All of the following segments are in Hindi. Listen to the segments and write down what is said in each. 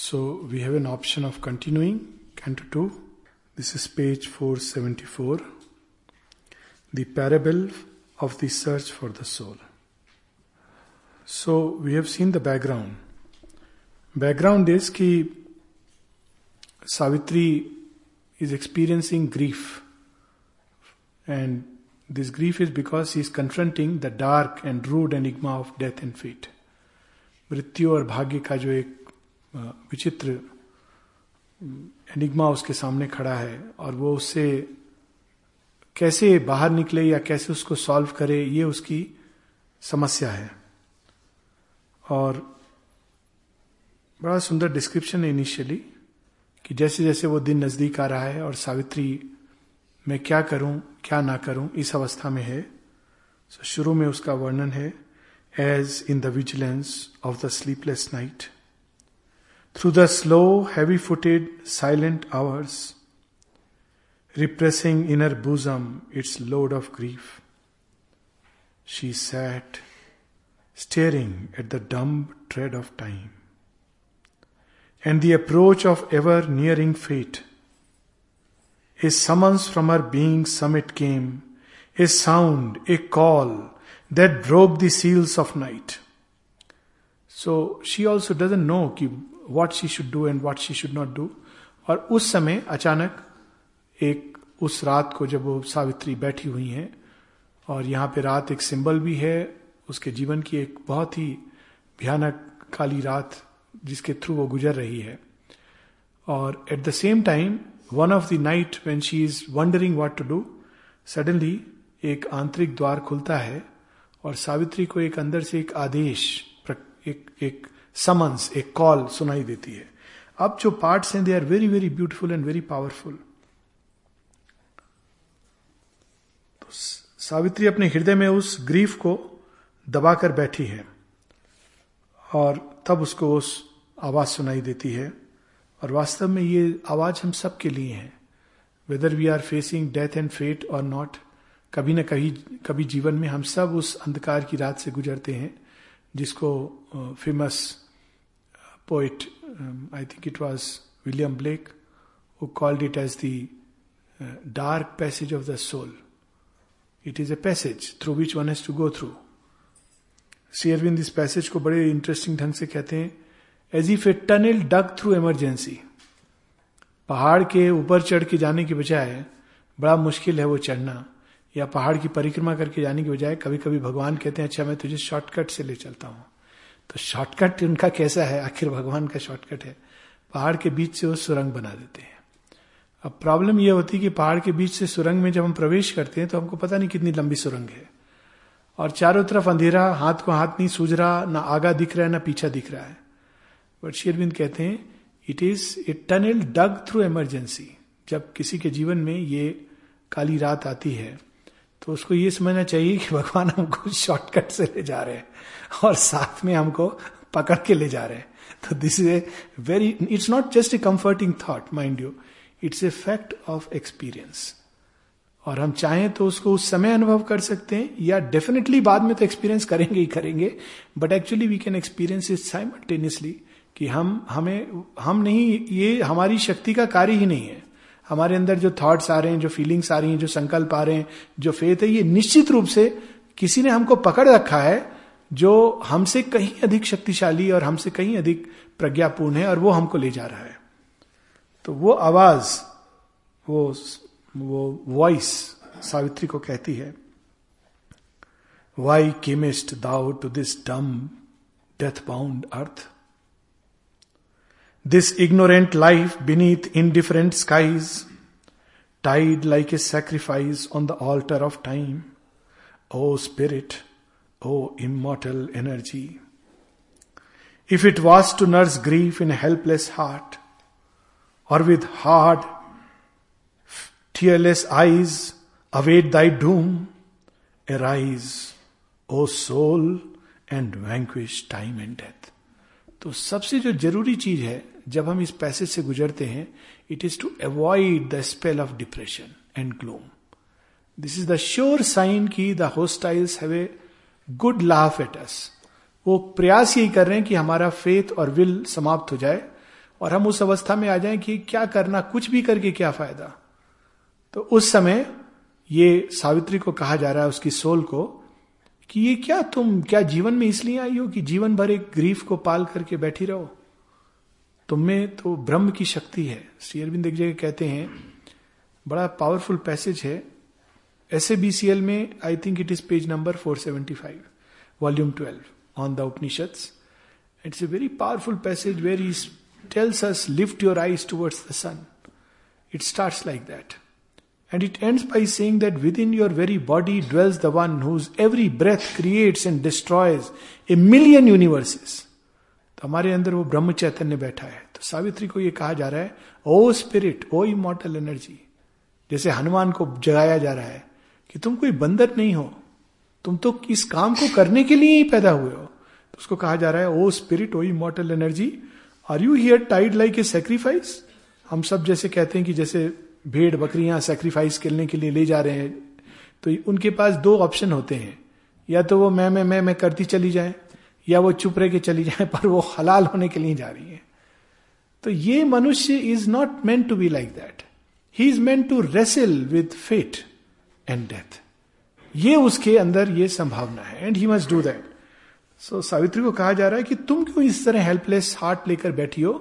So we have an option of continuing Canto 2. This is page 474. The parable of the search for the soul. So we have seen the background. Background is कि Savitri is experiencing grief. And this grief is because he is confronting the dark and rude enigma of death and fate. मृत्यु और भाग्य का जो एक विचित्र एनिग्मा उसके सामने खड़ा है और वो उससे कैसे बाहर निकले या कैसे उसको सॉल्व करे ये उसकी समस्या है। और बड़ा सुंदर डिस्क्रिप्शन है इनिशियली कि जैसे जैसे वो दिन नज़दीक आ रहा है और सावित्री मैं क्या करूँ क्या ना करूँ इस अवस्था में है। So, शुरू में उसका वर्णन है as in the vigilance of the sleepless night through the slow, heavy footed, silent hours, repressing in her bosom its load of grief. She sat, staring at the dumb tread of time and the approach of ever nearing fate. A summons from her being's summit came, a sound, a call that broke the seals of night. So she also doesn't know what she should do and what she should not do और उस समय अचानक एक उस रात को जब वो सावित्री बैठी हुई हैं और यहाँ पे रात एक सिंबल भी है, उसके जीवन की एक बहुत ही भयानक काली रात जिसके थ्रू वो गुजर रही है। और at the same time one of the night when she is wondering what to do suddenly एक आंतरिक द्वार खुलता है और सावित्री को एक अंदर से एक आदेश एक एक समन्स एक कॉल सुनाई देती है। अब जो पार्ट्स हैं they are very very beautiful and very powerful तो सावित्री अपने हृदय में उस ग्रीफ को दबाकर बैठी है और तब उसको उस आवाज़ सुनाई देती है। और वास्तव में ये आवाज़ हम सब के लिए है। Whether we are facing death and fate और नॉट कभी ना कभी कभी जीवन में हम सब उस अंधकार की रात से गुजरते हैं। जिसको famous poet I think it was William Blake who called it as the uh, dark passage of the soul. It is a passage through which one has to go through. शेयरविंद इस पैसेज को बड़े इंटरेस्टिंग ढंग से कहते हैं as if a tunnel dug through emergency पहाड़ के ऊपर चढ़ के जाने के बजाय बड़ा मुश्किल है वो चढ़ना या पहाड़ की परिक्रमा करके जाने की बजाय कभी कभी भगवान कहते हैं अच्छा मैं तुझे शॉर्टकट से ले चलता हूँ। तो शॉर्टकट उनका कैसा है? आखिर भगवान का शॉर्टकट है। पहाड़ के बीच से वो सुरंग बना देते हैं। अब प्रॉब्लम यह होती है कि पहाड़ के बीच से सुरंग में जब हम प्रवेश करते हैं तो हमको पता नहीं कितनी लंबी सुरंग है। और चारों तरफ़ अंधेरा, हाथ को हाथ नहीं सूझ रहा, ना आगा दिख रहा है, ना पीछा दिख रहा है। बट शेरविंद कहते हैं it is a tunnel dug through emergency जब किसी के जीवन में ये काली रात आती है तो उसको ये समझना चाहिए कि भगवान हमको शॉर्टकट से ले जा रहे हैं और साथ में हमको पकड़ के ले जा रहे हैं। तो this is a very it's not just a comforting thought mind you it's a fact of experience और हम चाहें तो उसको उस समय अनुभव कर सकते हैं, या डेफिनेटली बाद में तो एक्सपीरियंस करेंगे ही करेंगे but actually we can experience it simultaneously कि हम, हमें, हम नहीं, ये हमारी शक्ति का कार्य ही नहीं है। हमारे अंदर जो थॉट्स आ रहे हैं, जो फीलिंग्स आ रही हैं, जो संकल्प आ रहे हैं, जो फेथ है, ये निश्चित रूप से किसी ने हमको पकड़ रखा है, जो हमसे कहीं अधिक शक्तिशाली और हमसे कहीं अधिक प्रज्ञापूर्ण है और वो हमको ले जा रहा है। तो वो आवाज़, वो वो वॉइस सावित्री को कहती है why camest thou to this dumb death bound earth This ignorant life beneath indifferent skies, tied like a sacrifice on the altar of time. O Spirit, O immortal energy. If it was to nurse grief in a helpless heart, or with hard, tearless eyes await thy doom, arise, O soul, and vanquish time and death. तो सबसे जो जरूरी चीज है जब हम इस पैसेज से गुजरते हैं it is to avoid the spell of depression and gloom this is the sure sign की the hostiles have a good laugh at us वो प्रयास यही कर रहे हैं कि हमारा फेथ और विल समाप्त हो जाए और हम उस अवस्था में आ जाएँ कि क्या करना, कुछ भी करके क्या फ़ायदा। तो उस समय ये सावित्री को कहा जा रहा है उसकी सोल को कि ये क्या तुम, क्या जीवन में इसलिए आई हो कि जीवन भर एक ग्रीफ को पाल करके बैठी रहो? तुम में तो ब्रह्म की शक्ति है। श्री अरविंद एक जगह कहते हैं, बड़ा पावरफुल पैसेज है। S A B C L में I think it is page number 475 volume 12 on the Upanishad it's a very powerful passage where is tells us lift your eyes towards the sun it start like that And it ends by saying that within your very body dwells the one whose every breath creates and destroys a million universes. तो हमारे अंदर वो ब्रह्म चैतन्य बैठा है। तो सावित्री को ये कहा जा रहा है, O spirit, O immortal energy, जैसे हनुमान को जगाया जा रहा है कि तुम कोई बंदर नहीं हो, तुम तो इस काम को करने के लिए ही पैदा हुए हो। तो उसको कहा जा रहा है, O spirit, O immortal energy, are you here tied like a sacrifice? हम सब जैसे कहते हैं कि जैसे भेड़ बकरियाँ सेक्रीफाइस करने के लिए ले जा रहे हैं तो उनके पास दो ऑप्शन होते हैं। या तो वो मैं मैं मैं मैं करती चली जाए या वो चुप रह के चली जाए, पर वो हलाल होने के लिए जा रही है। तो ये मनुष्य is not meant to be like that he is meant to wrestle with fate and death ये उसके अंदर ये संभावना है and he must do that so Savitri को कहा जा रहा है कि तुम क्यों इस तरह हेल्पलेस हार्ट लेकर बैठी हो?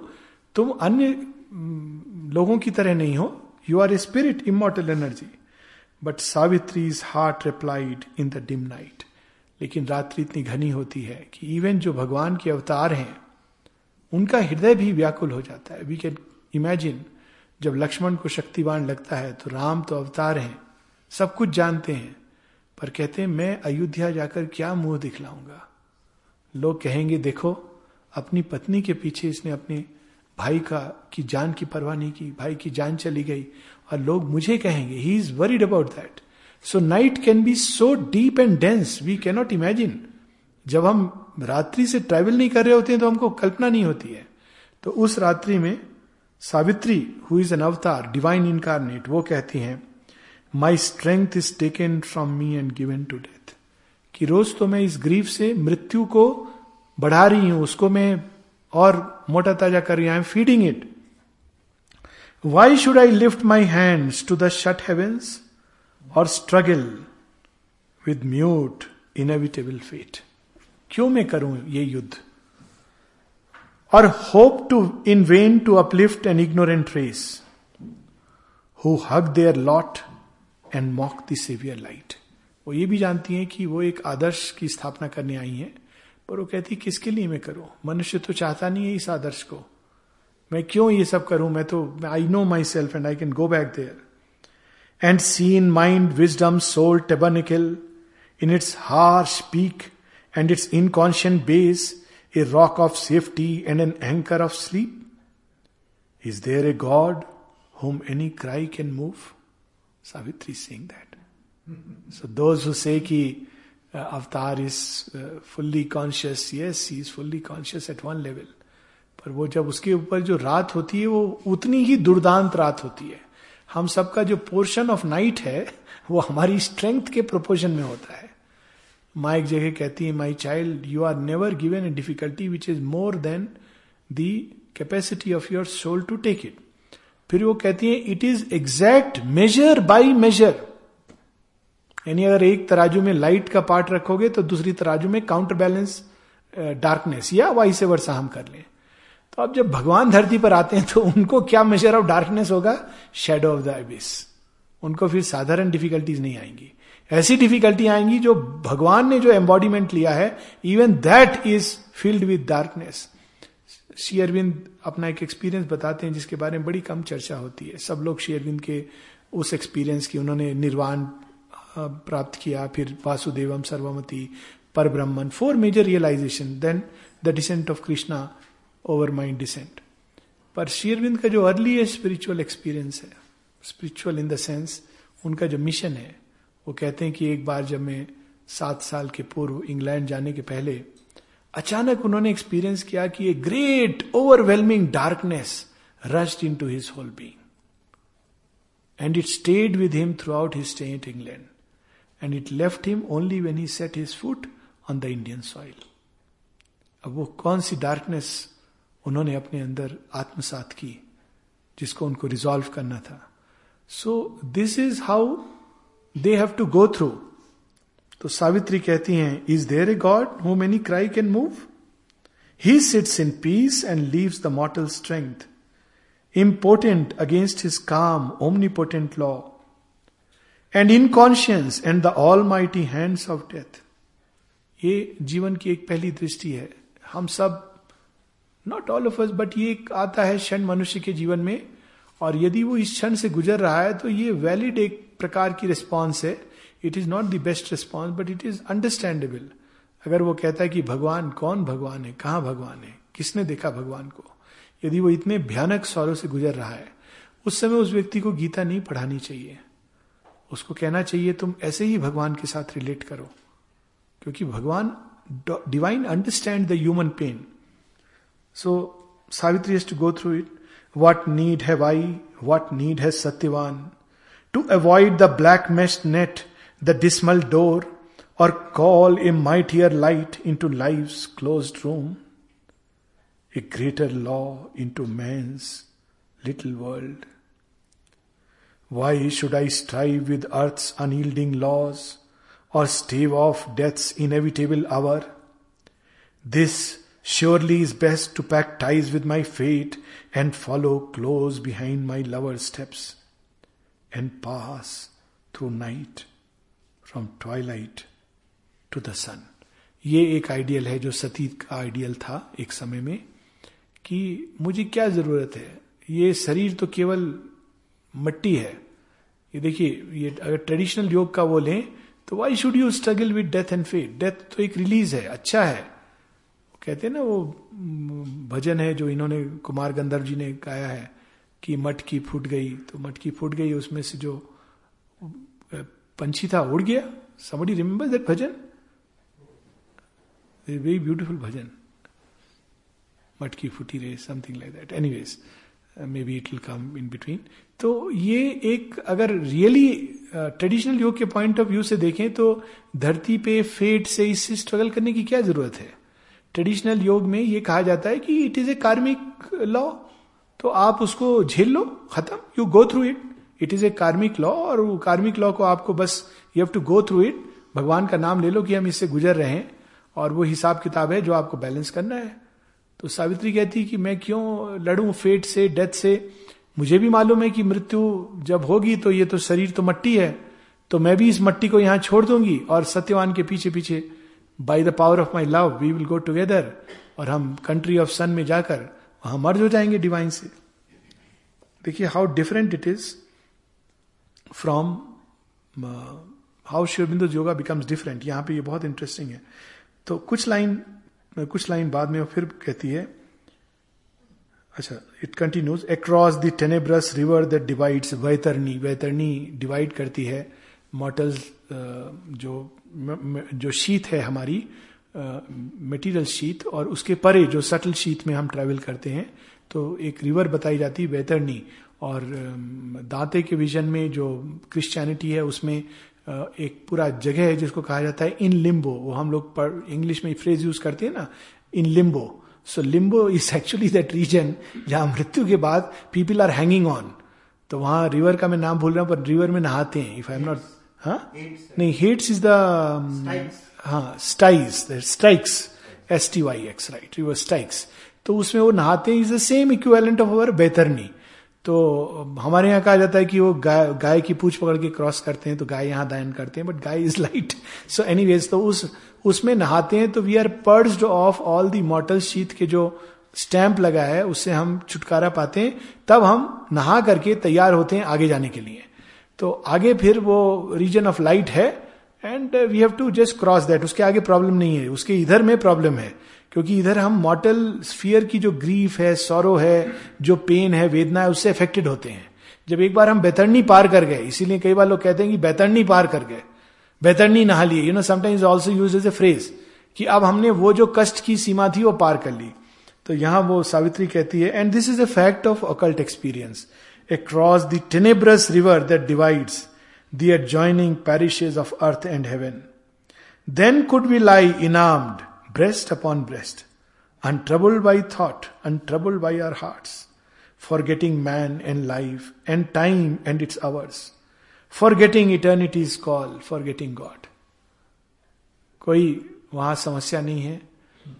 तुम अन्य लोगों की तरह नहीं हो। You are a spirit immortal energy but Savitri is heart replied in the dim night लेकिन रात्रि इतनी घनी होती है कि इवन जो भगवान के अवतार हैं, उनका हृदय भी व्याकुल हो जाता है। वी कैन इमेजिन जब लक्ष्मण को शक्तिवान लगता है तो राम तो अवतार हैं, सब कुछ जानते हैं, पर कहते हैं, मैं अयोध्या जाकर क्या मुँह दिखलाऊँगा? लोग कहेंगे, देखो, अपनी पत्नी के पीछे इसने अपने भाई का, की जान की परवाह नहीं की, भाई की जान चली गई। और लोग मुझे कहेंगे he is worried about that so night can be so deep and dense we cannot imagine जब हम रात्रि से ट्रेवल नहीं कर रहे होते हैं तो हमको कल्पना नहीं होती है। तो उस रात्रि में Savitri who is an avatar divine incarnate वो कहती हैं my strength is taken from me and given to death कि रोज तो मैं इस ग्रीफ से मृत्यु को बढ़ा रही हूँ, उसको मैं और मोटा ताज़ा कर रही I am feeding it why should I lift my hands to the shut heavens और struggle with mute inevitable fate क्यों मैं करूँ ये युद्ध? और hope to in vain to uplift an ignorant race who hug their lot and mock the saviour light वो ये भी जानती हैं कि वो एक आदर्श की स्थापना करने आई हैं, पर वो कहती किसके लिए मैं करूँ? मनुष्य तो चाहता नहीं है इस आदर्श को। मैं क्यों ये सब करूँ? मैं तो I know my self and I can go back there and see in mind wisdom soul tabernacle in its harsh peak and its inconscient base a rock of safety and an anchor of sleep is there a god whom any cry can move Savitri sing that so those who say कि avatar is fully conscious yes he is fully conscious at one level पर वो जब उसके ऊपर जो रात होती है वो उतनी ही दुर्दांत रात होती है हम सबका जो पोर्शन ऑफ़ नाइट है, वो हमारी स्ट्रेंथ के प्रोपोर्शन में होता है। माँ एक जगह कहती है my child you are never given a difficulty which is more than the capacity of your soul to take it फिर वो कहती है it is exact measure by measure यानी अगर एक तराजू में लाइट का पार्ट रखोगे तो दूसरी तराजू में काउंटर बैलेंस डार्कनेस या वाई से वर्षा हम कर लें। तो अब जब भगवान धरती पर आते हैं तो उनको क्या मेजर ऑफ़ डार्कनेस होगा? शेडो ऑफ़ द एबिस उनको फिर साधारण डिफिकल्टीज नहीं आएँगी। ऐसी डिफिकल्टी आएँगी जो भगवान ने जो एम्बॉडीमेंट लिया है even that is filled with darkness Shri Aurobindo अपना एक एक्सपीरियंस बताते हैं, जिसके बारे में बड़ी कम चर्चा होती है। सब लोग श्री अरविंद के उस एक्सपीरियंस की, उन्होंने निर्वाण प्राप्त किया, फिर वासुदेवम, सर्वमति पर Brahman four major realization then the descent of Krishna overmind descent पर शेरविंद का जो अर्ली स्पिरिचुअल एक्सपीरियंस है स्पिरिचुअल इन द सेंस उनका जो मिशन है, वो कहते हैं कि एक बार जब मैं सात साल के पूर्व इंग्लैंड जाने के पहले, अचानक उन्होंने एक्सपीरियंस किया कि a great overwhelming darkness rushed into his whole being and it stayed with him throughout his stay England and it left him only when he set his foot on the Indian soil अब वो कौन सी डार्कनेस उन्होंने अपने अंदर आत्मसात की, जिसको उनको रिजॉल्व करना था। So this is how they have to go through तो सावित्री कहती हैं is there a god who many cry can move he sits in peace and leaves the mortal strength important against his calm omnipotent law and inconscience and the almighty hands of death ये जीवन की एक पहली दृष्टि है। हम सब not all of us but ये एक आता है क्षण मनुष्य के जीवन में। और यदि वो इस क्षण से गुजर रहा है तो ये वैलिड एक प्रकार की रिस्पॉन्स है। It is not the best response but it is understandable अगर वो कहता है कि भगवान, कौन भगवान है? कहाँ भगवान है? किसने देखा भगवान को? यदि वो इतने भयानक सौरों से गुजर रहा है, उस समय उस व्यक्ति को गीता नहीं पढ़ानी चाहिए। उसको कहना चाहिए, तुम ऐसे ही भगवान के साथ रिलेट करो। क्योंकि भगवान divine understand the human pain So Savitri has to go through it. What need have I? What need has Satyavan? To avoid the black meshed net, the dismal door, or call a mightier light into life's closed room, a greater law into man's little world. Why should I strive with earth's unyielding laws or stave off death's inevitable hour? This surely is best to pack ties with my fate and follow close behind my lover's steps and pass through night from twilight to the sun. ये एक आइडियल है जो सतीत का आइडियल था एक समय में कि मुझे क्या ज़रूरत है ये शरीर तो केवल मट्टी है ये देखिए ये अगर ट्रेडिशनल योग का वो लें तो why should you struggle with death and fate death तो एक रिलीज़ है अच्छा है कहते हैं ना, वो भजन है जो इन्होंने, कुमार गंधर्व जी ने गाया है कि मटकी फूट गई। तो मटकी फूट गई, उसमें से जो पंछी था, उड़ गया। Somebody remember that bhajan? Very beautiful bhajan. मटकी फूटी रे something like that anyways maybe it will come in between तो ये एक, अगर रियली ट्रेडिशनल योग के पॉइंट ऑफ़ व्यू से देखें तो धरती पे फेट से इससे स्ट्रगल करने की क्या ज़रूरत है? ट्रेडिशनल योग में ये कहा जाता है कि it is a karmic law तो आप उसको झेल लो, खत्म you go through it it is a karmic law और वो कार्मिक लॉ को आपको बस you have to go through it भगवान का नाम ले लो कि हम इससे गुजर रहे हैं और वो हिसाब किताब है जो आपको बैलेंस करना है। तो सावित्री कहती कि मैं क्यों लड़ू फेट से डेथ से? मुझे भी मालूम है कि मृत्यु जब होगी तो ये तो शरीर तो मट्टी है तो मैं भी इस मट्टी को यहाँ छोड़ दूँगी और सत्यवान के पीछे पीछे by the power of my love we will go together और हम कंट्री ऑफ़ सन में जाकर, वहाँ मर्ज हो जाएँगे डिवाइन से। देखिए how different it is from how शिवबिंदु yoga becomes different यहाँ पे ये बहुत इंटरेस्टिंग है। तो कुछ लाइन कुछ लाइन बाद में फिर कहती है अच्छा it continues across the tenebrous river that divides Vaitarni Vaitarni divide करती है मॉटल्स जो जो शीत है हमारी मटेरियल शीत और उसके परे जो सटल शीत में हम ट्रेवल करते हैं तो एक रिवर बताई जाती है वैतरनी और दांते के विजन में जो क्रिश्चियनिटी है, उसमें एक पूरा जगह है जिसको कहा जाता है इन लिम्बो वो हम लोग इंग्लिश में फ्रेज यूज़ करते हैं ना in limbo so limbo is actually that region जहाँ मृत्यु के बाद पीपल आर हैंगिंग ऑन तो वहाँ रिवर का मैं नाम भूल रहा हूँ, पर रिवर में नहाते हैं इफ़ आई एम नॉट हाँ नहीं हेट्स इज़ द हाँ Styx Styx S T Y X right your Styx तो उसमें वो नहाते हैं is the same equivalent of our Baitarni. तो हमारे यहाँ कहा जाता है कि वो गाय गाय की पूछ पकड़ के क्रॉस करते हैं तो गाय यहाँ दायन करते हैं बट गाय is light so anyways तो उस उसमें नहाते हैं तो we are purge of all the mortal sheath के जो स्टैंप लगा है उससे हम छुटकारा पाते हैं तब हम नहा करके तैयार होते हैं आगे जाने के लिए. तो आगे फिर वो रीजन ऑफ़ लाइट है and we have to just cross that उसके आगे प्रॉब्लम नहीं है। उसके इधर में प्रॉब्लम है। क्योंकि इधर हम मॉटल स्फीयर की जो ग्रीफ है सौरो है, जो पेन है, वेदना है, उससे अफेक्टेड होते हैं। जब एक बार हम बेतरनी पार कर गए, इसीलिए कई बार लोग कहते हैं कि बेतरनी पार कर गए। बेतरनी नहा लिए। You know sometimes also use as a phrase कि अब हमने वो जो कष्ट की सीमा थी, वो पार कर ली। तो यहाँ वो सावित्री कहती है and this is a fact of occult experience Across the tenebrous river that divides the adjoining parishes of earth and heaven then could we lie inarmed breast upon breast, untroubled by thought, untroubled by our hearts, forgetting man and life and time and its hours, forgetting eternity's call, forgetting God. कोई वहां समस्या नहीं है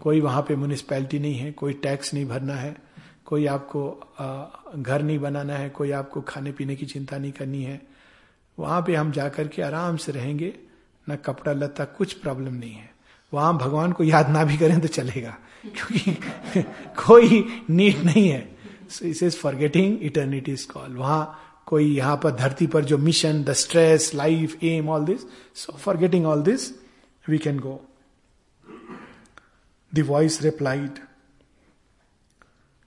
कोई वहां पे म्यूनिसपैलिटी नहीं है कोई टैक्स नहीं भरना है कोई आपको घर नहीं बनाना है, कोई आपको खाने पीने की चिंता नहीं करनी है, वहाँ पे हम जाकर के आराम से रहेंगे, ना कपड़ा लत्ता कुछ प्रॉब्लम नहीं है। वहाँ भगवान को याद ना भी करें तो चलेगा, क्योंकि कोई नीड नहीं है। सो इस is forgetting eternity is call वहाँ कोई यहाँ पर धरती पर जो mission the stress life am all this so forgetting all this we can go the voice replied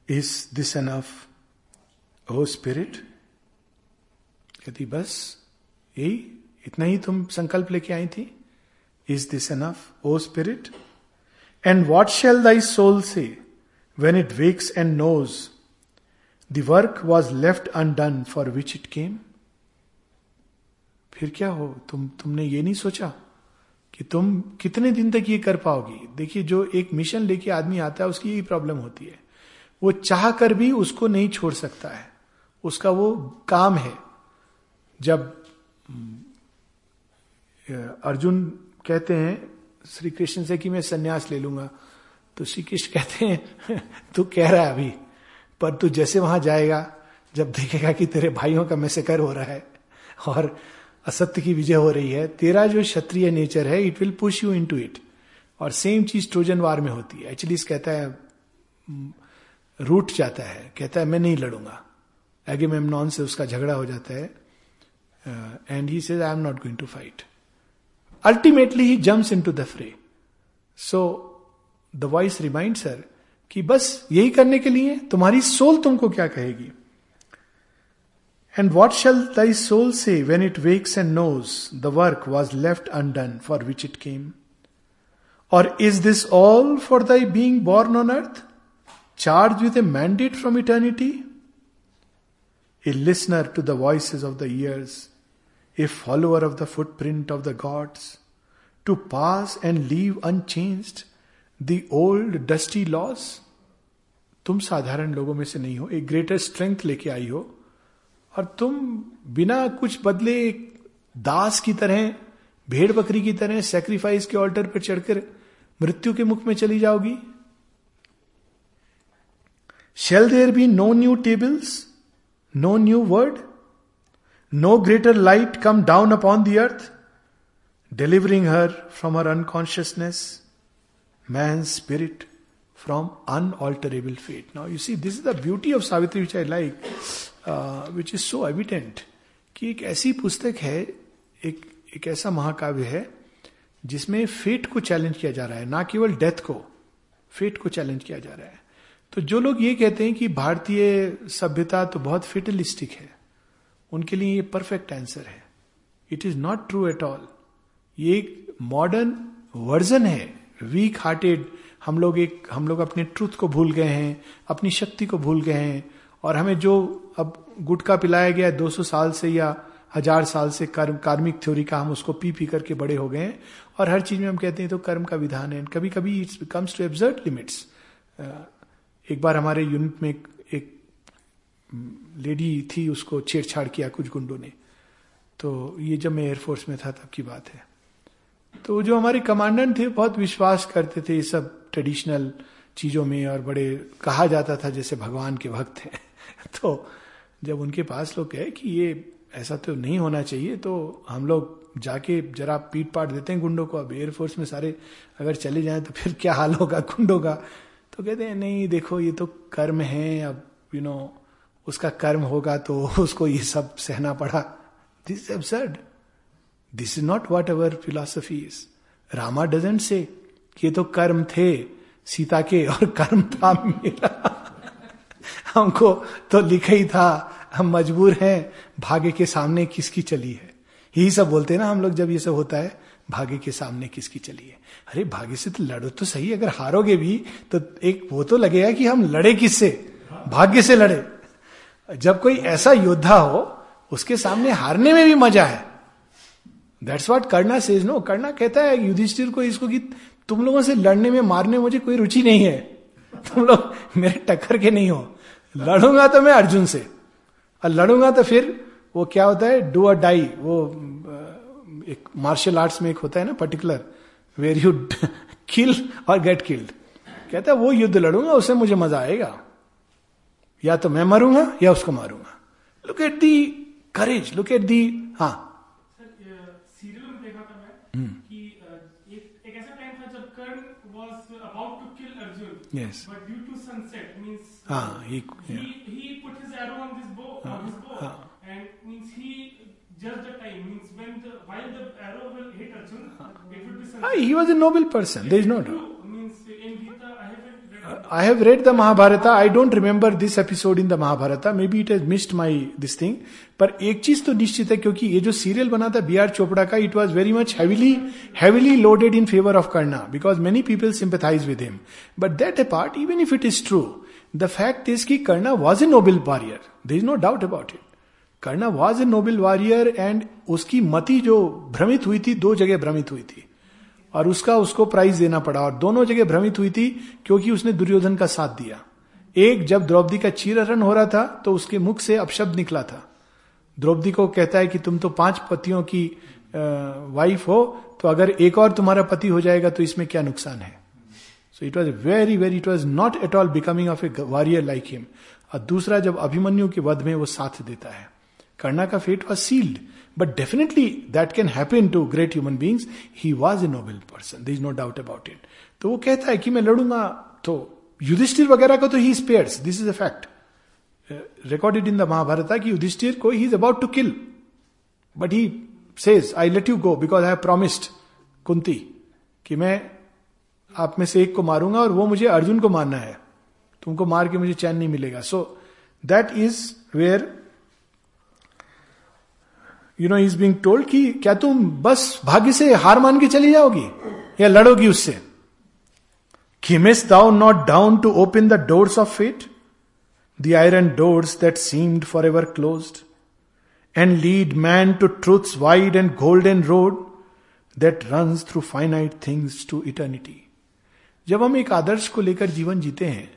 is this enough O spirit यदि बस, यही, इतना ही तुम संकल्प लेके आई थी? Is this enough O spirit and what shall thy soul say when it wakes and knows the work was left undone for which it came फिर क्या हो? तुम, तुमने ये नहीं सोचा कि तुम कितने दिन तक ये कर पाओगी? देखिए, जो एक मिशन लेके आदमी आता है, उसकी यही प्रॉब्लम होती है। वो चाह कर भी उसको नहीं छोड़ सकता है। उसका वो काम है। जब अर्जुन कहते हैं, श्री कृष्ण से कि मैं सन्यास ले लूँगा तो श्री कृष्ण कहते हैं, तू कह रहा है अभी, पर तू जैसे वहाँ जाएगा, जब देखेगा कि तेरे भाइयों का मैसेकर हो रहा है और असत्य की विजय हो रही है, तेरा जो क्षत्रिय नेचर है it will push you into it और सेम चीज़ ट्रोजन वार में होती है। एक्चुअली कहता है रूट जाता है, कहता है, मैं नहीं लड़ूँगा. एगे नॉन से उसका झगड़ा हो जाता है and he says I am not going to fight ultimately he jumps into the fray so the voice reminds her कि बस यही करने के लिए तुम्हारी सोल तुमको क्या कहेगी? And what shall thy soul say when it wakes and knows the work was left undone for which it came और is this all for thy being born on earth charge with a mandate from eternity a listener to the voice of the years a follower of the footprint of the gods, to pass and leave unchanged the old dusty laws? तुम साधारण लोगों में से नहीं हो एक ग्रेटर स्ट्रेंथ लेके आई हो और तुम बिना कुछ बदले दास की तरह भेड़ बकरी की तरह सेक्रीफाइस के ऑल्टर पर चढ़कर मृत्यु के मुख में चली जाओगी shall there be no new tables no new word no greater light come down upon the earth, delivering her from her unconsciousness, man's spirit from unalterable fate. Now, you see, this is the beauty of Savitri, which I like, uh, which is so evident. कि एक ऐसी पुस्तक है एक एक ऐसा महाकाव्य है जिसमें फेट को चैलेंज किया जा रहा है ना केवल डेथ को फेट को चैलेंज किया जा रहा है तो जो लोग ये कहते हैं कि भारतीय सभ्यता तो बहुत फिटलिस्टिक है, उनके लिए ये परफेक्ट आंसर है। It is not true at all ये एक मॉडर्न वर्जन है। वीक हार्टेड हम लोग एक, हम लोग अपने ट्रूथ को भूल गए हैं, अपनी शक्ति को भूल गए हैं, और हमें जो अब गुटका पिलाया गया दो सौ साल से या हज़ार साल से कर्म कार्मिक थ्योरी का, हम उसको पी पी करके बड़े हो गए हैं, और हर चीज़ में हम कहते हैं तो कर्म का विधान है। कभी कभी it's comes to absurd limits एक बार हमारे यूनिट में एक लेडी थी, उसको छेड़छाड़ किया कुछ गुंडों ने। तो ये जब मैं एयरफोर्स में था, तब की बात है। तो जो हमारे कमांडेंट थे, बहुत विश्वास करते थे ये सब ट्रेडिशनल चीज़ों में और बड़े कहा जाता था, जैसे भगवान के भक्त हैं। तो जब उनके पास लोग कहे कि ये ऐसा तो नहीं होना चाहिए तो हम लोग जाके जरा पीट पाट देते हैं गुंडों को। अब एयरफोर्स में सारे अगर चले जाएँ तो फिर क्या हाल होगा गुंडों का? तो कहते हैं, नहीं, देखो, ये तो कर्म है, अब यू नो उसका कर्म होगा तो उसको ये सब सहना पड़ा। This is absurd this is not whatever philosophy is Rama doesn't say ये तो कर्म थे, सीता के, और कर्म था मेरा। हमको तो लिखा ही था, हम मजबूर हैं, भाग्य के सामने किसकी चली है? यही सब बोलते हैं ना, हम लोग जब ये सब होता है भाग्य के सामने किसकी चली है? अरे भाग्य से तो लड़ो तो सही, अगर हारोगे भी तो एक वो तो लगेगा कि हम लड़े किससे? भाग्य से लड़े। जब कोई ऐसा योद्धा हो, उसके सामने हारने में भी मज़ा है। That's what Karna says no Karna कहता है, युधिष्ठिर को इसको कि तुम लोगों से लड़ने में, मारने मुझे कोई रुचि नहीं है। तुम लोग मेरे टक्कर के नहीं हो। लड़ूँगा तो मैं अर्जुन से। और लड़ूँगा तो फिर वो क्या होता है? डू अ डाई वो एक मार्शल आर्ट्स में एक होता है ना पर्टिकुलर वेर यू किल और गेट किल्ड कहता है वो युद्ध लड़ूँगा उससे मुझे मज़ा आएगा। या तो मैं मरूँगा या उसको मारूँगा। Look at the courage look at the हाँ। सीरियल में देखा था मैं कि एक एक ऐसा टाइम था जब Karna was about to kill Arjun Yes. But due to sunset means हाँ he, he he put his arrow on this bow on his bow हाँ. and means he judged the time means when the while the arrow will hit Arjun it would be. Ah, he was a noble person there is no doubt means in Gita I haven't read I have read the Mahabharata. I don't remember this episode in the Mahabharata. Maybe it has missed my this thing. पर एक चीज़ तो निश्चित है क्योंकि ये जो सीरियल बना था बी आर चोपड़ा का it was very much heavily heavily loaded in favour of Karna because many people sympathise with him but that a part even if it is true the fact is कि Karna was a noble warrior there is no doubt about it Karna was a noble warrior and उसकी मति जो भ्रमित हुई थी दो जगह भ्रमित हुई थी और उसका उसको प्राइज देना पड़ा और दोनों जगह भ्रमित हुई थी क्योंकि उसने दुर्योधन का साथ दिया एक जब द्रौपदी का चीरहरण हो रहा था तो उसके मुख से अपशब्द निकला था द्रौपदी को कहता है कि तुम तो पाँच पतियों की वाइफ हो तो अगर एक और तुम्हारा पति हो जाएगा तो इसमें क्या नुकसान है so it was very very it was not at all becoming of a warrior like him और दूसरा जब अभिमन्यु के वध में वो साथ देता है कर्णा का fate was sealed but definitely that can happen to great human beings he was a noble person there is no doubt about it तो वो कहता है कि मैं लड़ूँगा तो युधिष्ठिर वगैरह को तो he spares this is a fact recorded in the Mahabharata कि युधिष्ठिर को he is about to kill but he says I let you go because I have promised Kunti कि मैं आप में से एक को मारूँगा और वो मुझे अर्जुन को मारना है। तुमको मार के मुझे चैन नहीं मिलेगा. So that is where you know is being told कि क्या तुम बस भाग्य से हार मान के चली जाओगी? या लड़ोगी उससे? Camest thou not down to open the doors of fate the iron doors that seemed for ever closed and led man to truth wide and golden road that run through finite things to eternity जब हम एक आदर्श को लेकर जीवन जीते हैं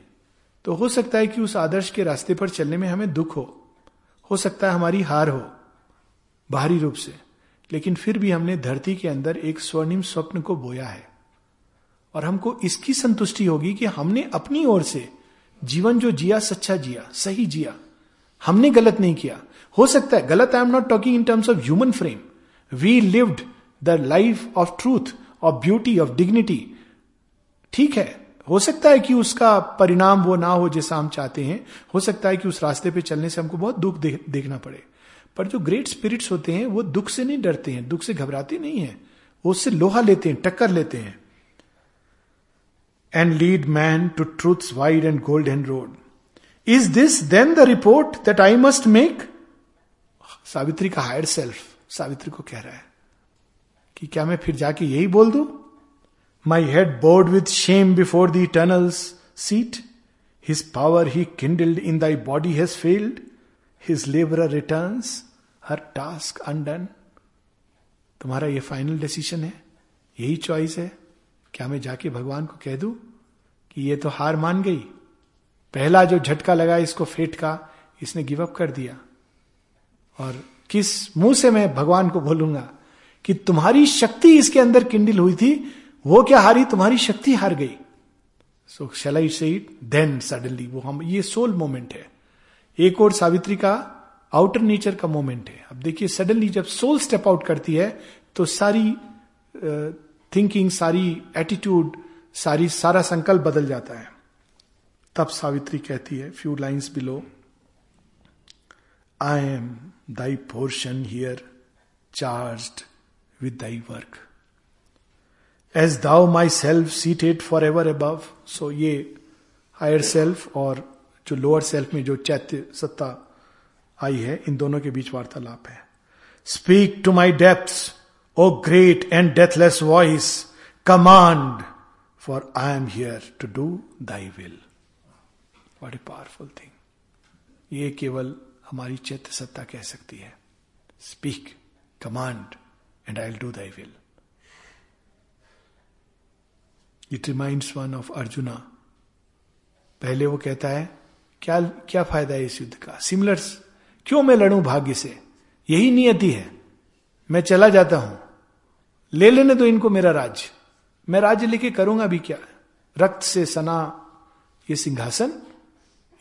तो हो सकता है कि उस आदर्श के रास्ते पर चलने में हमें दुख हो, हो सकता है हमारी हार हो। बाहरी रूप से। लेकिन फिर भी हमने धरती के अंदर एक स्वर्णिम स्वप्न को बोया है। और हमको इसकी संतुष्टि होगी कि हमने अपनी ओर से जीवन जो जिया, सच्चा जिया, सही जिया, हमने गलत नहीं किया। हो सकता है, गलत I am not talking in terms of human frame we lived the life of truth of beauty of dignity ठीक है, हो सकता है कि उसका परिणाम वो ना हो जैसा हम चाहते हैं। हो सकता है कि उस रास्ते पे चलने से हमको बहुत दुख देखना पड़े। पर जो ग्रेट स्पिरिट्स होते हैं, वो दुख से नहीं डरते हैं, दुख से घबराते नहीं है। वो उससे लोहा लेते हैं, टक्कर लेते हैं। And lead man to truth's wide and golden road. Is this then the report that I must make Savitri का हायर सेल्फ सावित्री को कह रहा है कि क्या मैं फिर जाके यही बोल दू? My head bowed with shame before the eternal's seat his power he kindled in thy body has failed his labour return her task undone तुम्हारा ये फाइनल डिसीज़न है, यही चॉइस है, क्या मैं जाके भगवान को कह दू कि ये तो हार मान गई? पहला जो झटका लगा इसको फेट का, इसने गिव अप कर दिया। और किस मुँह से मैं भगवान को बोलूँगा कि तुम्हारी शक्ति इसके अंदर किंडल हुई थी, वो क्या हारी? तुम्हारी शक्ति हार गई। सो शल आई से देन सडनली वो हम, ये सोल मोमेंट है। एक और सावित्री का आउटर नेचर का मोमेंट है। अब देखिए सडनली जब सोल स्टेप आउट करती है तो सारी थिंकिंग सारी एटीट्यूड सारी, सारा संकल्प बदल जाता है। तब सावित्री कहती है few lines below I am thy portion here charged with thy work as thou my self seated for ever above so ये हायर सेल्फ और जो लोअर सेल्फ में जो चैत्य सत्ता आई है, इन दोनों के बीच वार्तालाप है। Speak to my depth O great and deathless voice command for I am here to do thy will what a powerful thing ये केवल हमारी चैत्य सत्ता कह सकती है। Speak command and I do thy will it reminds one of Arjuna पहले वो कहता है, क्या क्या फ़ायदा है इस युद्ध का? सिमिलर क्यों मैं लड़ू भाग्य से? यही नियति है। मैं चला जाता हूँ। ले लेने दो इनको मेरा राज्य मैं राज्य लेके करूँगा भी क्या? रक्त से सना, ये सिंहासन?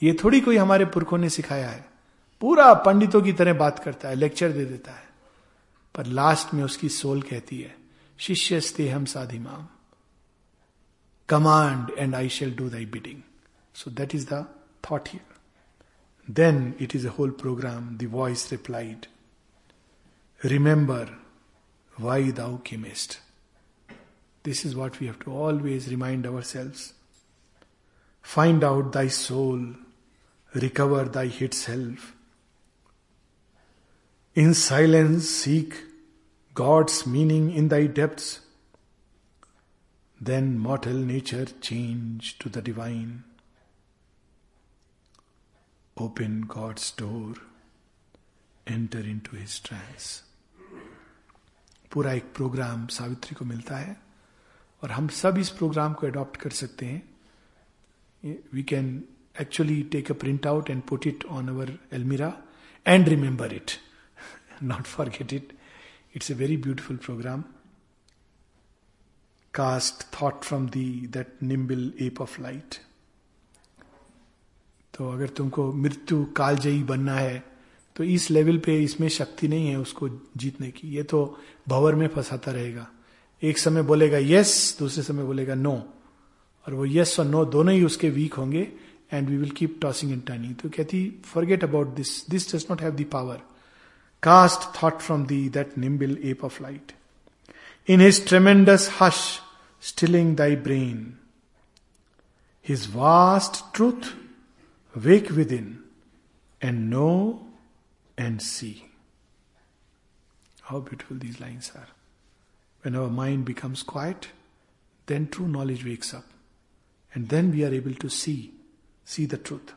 ये थोड़ी कोई हमारे पुरखों ने सिखाया है। पूरा पंडितों की तरह बात करता है, लेक्चर दे देता है। पर लास्ट में उसकी सोल कहती है, शिष्य स्ते हम साधिमाम। Command and I shall do thy bidding so that is the thought here Then it is a whole program, the voice replied. Remember why thou camest. This is what we have to always remind ourselves. Find out thy soul, recover thy hid self. In silence, seek God's meaning in thy depths. Then mortal nature change to the divine. open God's door, enter into his trance. पूरा एक प्रोग्राम सावित्री को मिलता है और हम सब इस प्रोग्राम को अडॉप्ट कर सकते हैं। We can actually take a print out and put it on our almirah and remember it not for forget it it's a very beautiful programme cast thought from the that nimble ape of light तो अगर तुमको मृत्यु कालजयी बनना है तो इस लेवल पे इसमें शक्ति नहीं है उसको जीतने की। ये तो भवर में फंसाता रहेगा। एक समय बोलेगा यस दूसरे समय बोलेगा नो और वो यस और नो दोनों ही उसके वीक होंगे and we will keep tossing and turning तो कहती forget about this this does not have the power Cast thought from thee that nimble ape of light. In his tremendous hush, stilling thy brain. His vast truth, wake within, and know and see. How beautiful these lines are. When our mind becomes quiet, then true knowledge wakes up. And then we are able to see, see the truth.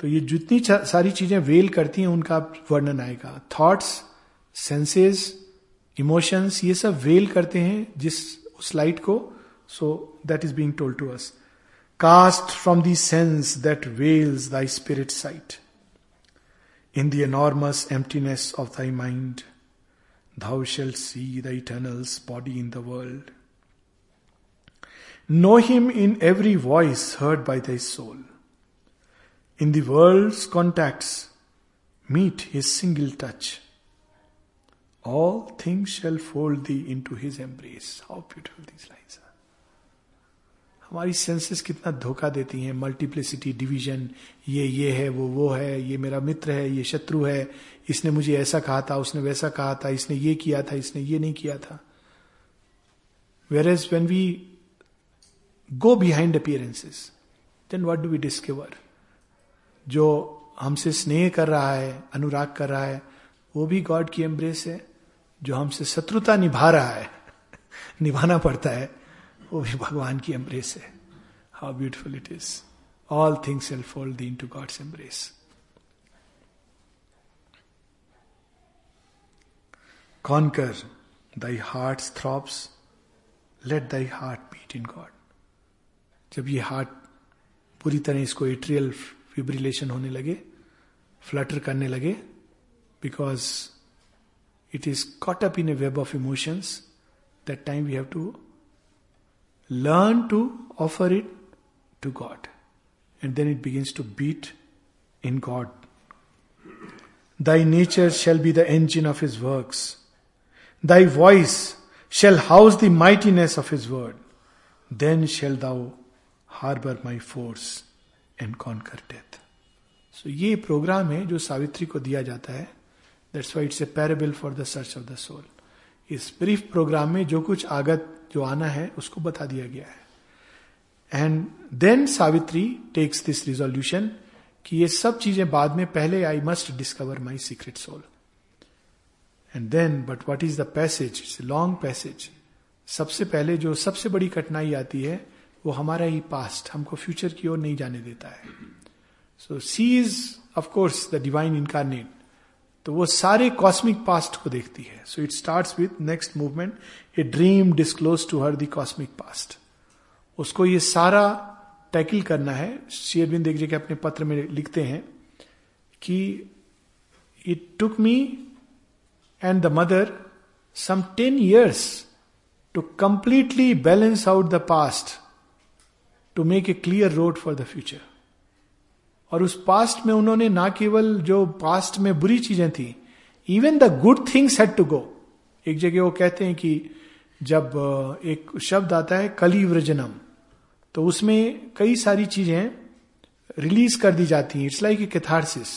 तो ये जितनी सारी चीज़ें वेल करती हैं उनका वर्णन आएगा थॉट्स सेंसेस इमोशंस ये सब वेल करते हैं जिस उस लाइट को so that is being told to us Cast from the sense that veils thy spirit sight. In the enormous emptiness of thy mind, thou shalt see the eternal's body in the world. Know him in every voice heard by thy soul. In the world's contacts, meet his single touch. All things shall fold thee into his embrace. How beautiful these lines are. हमारी सेंसेस कितना धोखा देती हैं मल्टीप्लिसिटी डिवीज़न ये ये है, वो वो है, ये मेरा मित्र है, ये शत्रु है, इसने मुझे ऐसा कहा था, उसने वैसा कहा था, इसने ये किया था, इसने ये नहीं किया था। Whereas when we go behind appearances then what do we discover जो हमसे स्नेह कर रहा है, अनुराग कर रहा है, वो भी गॉड की एम्ब्रेस है। जो हमसे शत्रुता निभा रहा है, निभाना पड़ता है वो भी भगवान की एम्ब्रेस है। How beautiful it is all things all fold into God's embrace conquer thy heart throbs let thy heart beat in God जब ये हार्ट पूरी तरह इसको एट्रियल फिब्रिलेशन होने लगे फ्लटर करने लगे because it is caught up in a web of emotions that time we have to Learn to offer it to God and then it begins to beat in God thy nature shall be the engine of his works. Thy voice shall house the mightiness of his word. Then shall thou harbor my force and conquer death so ये प्रोग्राम है जो सावित्री को दिया जाता है that's why it's a parable for the search of the soul इस ब्रीफ प्रोग्राम में जो कुछ आगत जो आना है, उसको बता दिया गया है। And then Savitri takes this resolution कि ये सब चीज़ें बाद में पहले I must discover my secret soul and then but what is the passage it's long passage सबसे पहले जो सबसे बड़ी कठिनाई आती है, वो हमारा ही पास्ट हमको फ्यूचर की ओर नहीं जाने देता है। So she is of course the divine incarnate तो वो सारे कॉस्मिक पास्ट को देखती है। So it start with next movement a dream disclose to her the cosmic past उसको ये सारा टैकल करना है। शेयरबिंद एक जगह अपने पत्र में लिखते हैं कि it took me and the mother some ten years to completely balance out the past to make a clear road for the future और उस पास्ट में उन्होंने ना केवल जो पास्ट में बुरी चीज़ें थी even the good things had to go एक जगह वो कहते हैं कि जब एक शब्द आता है कली व्रजनम तो उसमें कई सारी चीज़ें रिलीज़ कर दी जाती हैं. इट्स लाइक ए कैथारसिस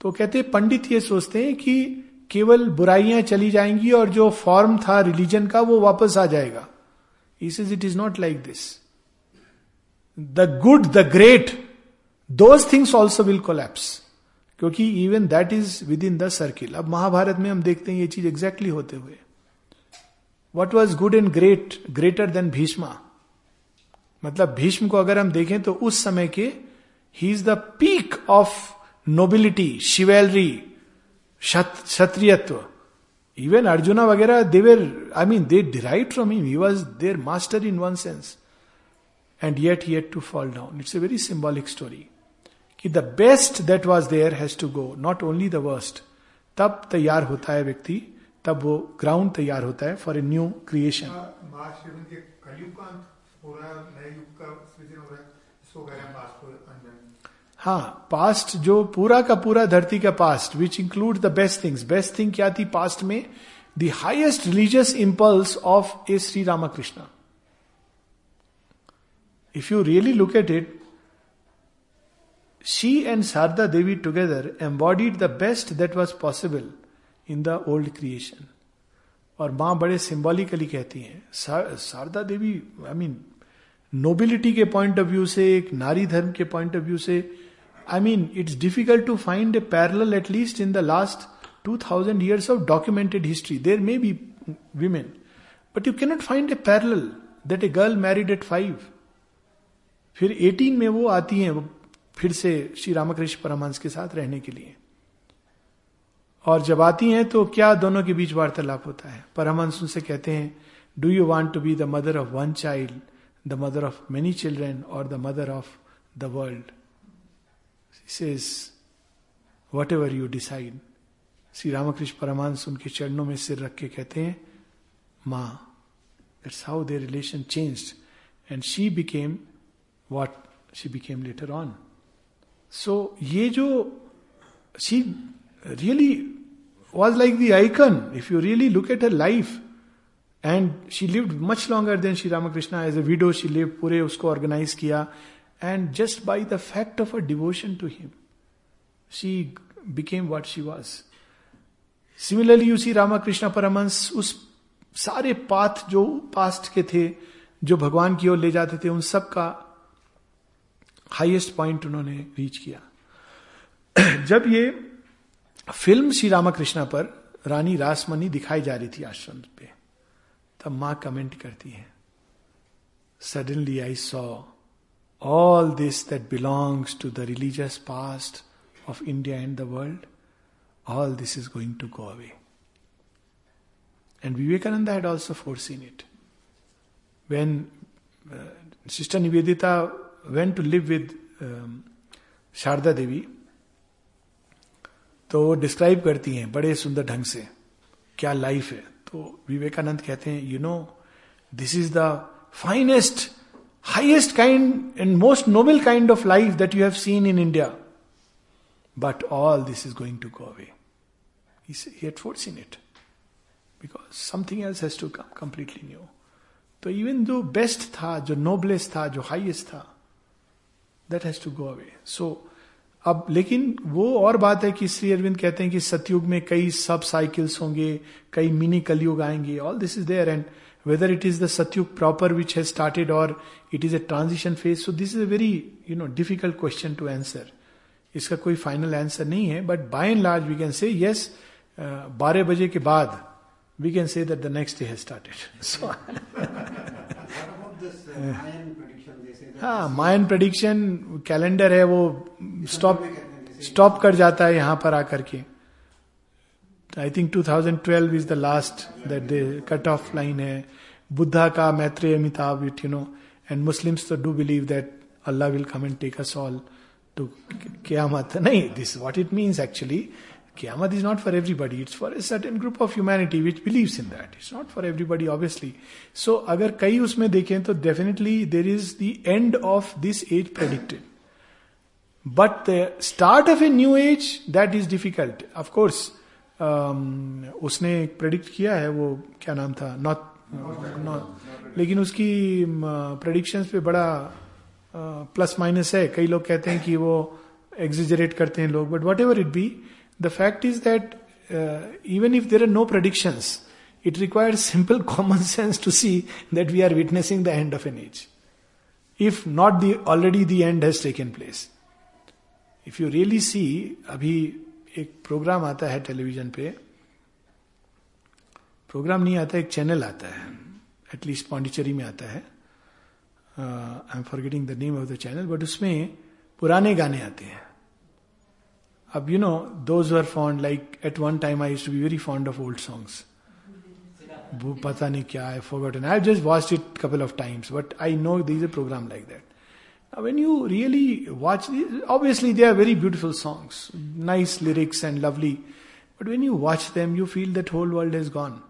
तो कहते हैं, पंडित ये सोचते हैं कि केवल बुराइयाँ चली जाएँगी और जो फॉर्म था रिलीजन का, वो वापस आ जाएगा. इस is it is not like this the good the great those things also will collapse क्योंकि even that is within the circle अब महाभारत में हम देखते हैं ये चीज़ एग्जैक्टली होते हुए what was good and great greater than Bhishma मतलब भीष्म को अगर हम देखें तो उस समय के he is the peak of nobility chivalry क्षत्रियत्व even Arjuna वगैरह whatever I mean they derive from him he was their master in one sense and yet yet to fall down it's a very symbolic story कि the best that was there has to go not only the worst तब तैयार होता है व्यक्ति तब वो ग्राउंड तैयार होता है फॉर ए न्यू क्रिएशन हाँ पास्ट जो पूरा का पूरा धरती का past which include the best things best thing क्या थी पास्ट में? The highest religious impulse of a Shri Ramakrishna if you really look at it she and Sharada Devi together embodied the best that was possible in the old creation और माँ बड़े सिंबॉलिकली कहती हैं Sharada Devi I mean nobility के पॉइंट ऑफ़ व्यू से, एक नारी धर्म के पॉइंट ऑफ़ व्यू से I mean it's difficult to find a parallel at least in the last two thousand years of documented history there may be women but you cannot find a parallel that a girl married at five फिर एटीन में वो आती हैं फिर से श्री रामकृष्ण परमहंस के साथ रहने के लिए। और जब आती हैं तो क्या दोनों के बीच वार्तालाप होता है? परमहंस उनसे कहते हैं do you want to be the mother of one child the mother of many children और the mother of the world is whatever you decide Shri Ramakrishna Paramahamsa उनके चरणों में सिर रख के कहते हैं माँ it's how their relation change and she became what she became later on so ये जो she really was like the icon if you really look at a life and she live much longer than Shri Ramakrishna as a widow she live पूरे उसको ऑर्गेनाइज किया and just by the fact of a devotion to him she became what she was similarly you see Ramakrishna Paramahamsa उस सारे पाथ जो पास्ट के थे जो भगवान की ओर ले जाते थे उन सब का हाईएस्ट पॉइंट उन्होंने रीच किया। जब ये फ़िल्म श्री रामाकृष्णा पर रानी रासमनी दिखाई जा रही थी आश्रम पे, तब माँ कमेंट करती है suddenly I saw all this that belongs to the religious past of India and the world all this is going to go away and Vivekananda had also foreseen it when sister Nivedita went to live with Sharada Devi तो वो डिस्क्राइब करती हैं बड़े सुंदर ढंग से, क्या लाइफ है? तो विवेकानंद कहते हैं you know this is the finest highest kind and most noble kind of life that you have seen in India but all this is going to go away force in it because something else has to come completely new तो इवन जो बेस्ट था जो नोबलेस्ट था जो हाइएस्ट था that has to go away so अब लेकिन वो और बात है कि श्री अरविंद कहते हैं कि सतयुग में कई सब साइकिल्स होंगे कई मिनी कलयुग आएँगे all this is there and whether it is the Satyug proper which has started और it is a transition phase so this is a very you know difficult question to answer इसका कोई फाइनल आंसर नहीं है but by and large we can say yes बारह बजे के बाद we can say that the next day has started so हाँ मायन प्रडिक्शन कैलेंडर है, वो स्टॉप स्टॉप कर जाता है यहाँ पर आकर के। I think 2012 is the last that day cut off line है। बुद्धा का, Maitreya, Amitabha you know and Muslims too do believe that Allah will come and take us all to क्यामत नहीं this what it means actually क्यामत is not for everybody it's for a certain group of humanity which believes in that it's not for everybody obviously so अगर कई उसमें देखें तो definitely there is the end of this age predicted but the start of a new age that is difficult of course उसने प्रेडिक्ट किया है वो क्या नाम था नॉट लेकिन उसकी प्रडिक्शंस पे बड़ा प्लस माइनस है कई लोग कहते हैं कि वो एग्जिजरेट करते हैं लोग but whatever it be the fact is that even if there are no predictions it require simple common sense to see that we are witnessing the end of an age if not the already the end has taken place if you really see अभी एक प्रोग्राम आता है टेलीविज़न पे। प्रोग्राम नहीं आता, एक चैनल आता है। एटलीस्ट पांडिचेरी में आता है। I am forgetting the name of the channel but उसमें पुराने गाने आते हैं। You know, those were fond, like at one time I used to be very fond of old songs. Pata nahi kya, I've forgotten. I've just watched it a couple of times, but I know there is a program like that. Now, when you really watch obviously they are very beautiful songs, nice lyrics and lovely. But when you watch them, you feel that whole world has gone.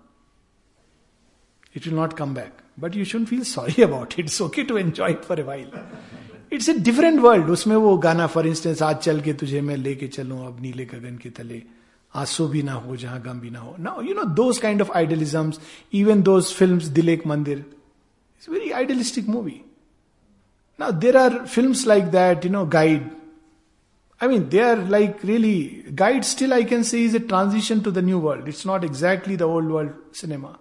It will not come back. But you shouldn't feel sorry about it. It's okay to enjoy it for a while. It's a different world उसमें वो गाना फॉर इंस्टेंस आज चल के तुझे मैं लेके चलूँ अब नीले गगन के तले आँसू भी ना हो जहाँ गम भी ना हो now you know those kind of idealism even those film Dil Ek Mandir it's very idealistic movie Now, there are films like that, you know, Guide. I mean, they are like really, Guide still I can say is a transition to the new world. It's not exactly the old world cinema.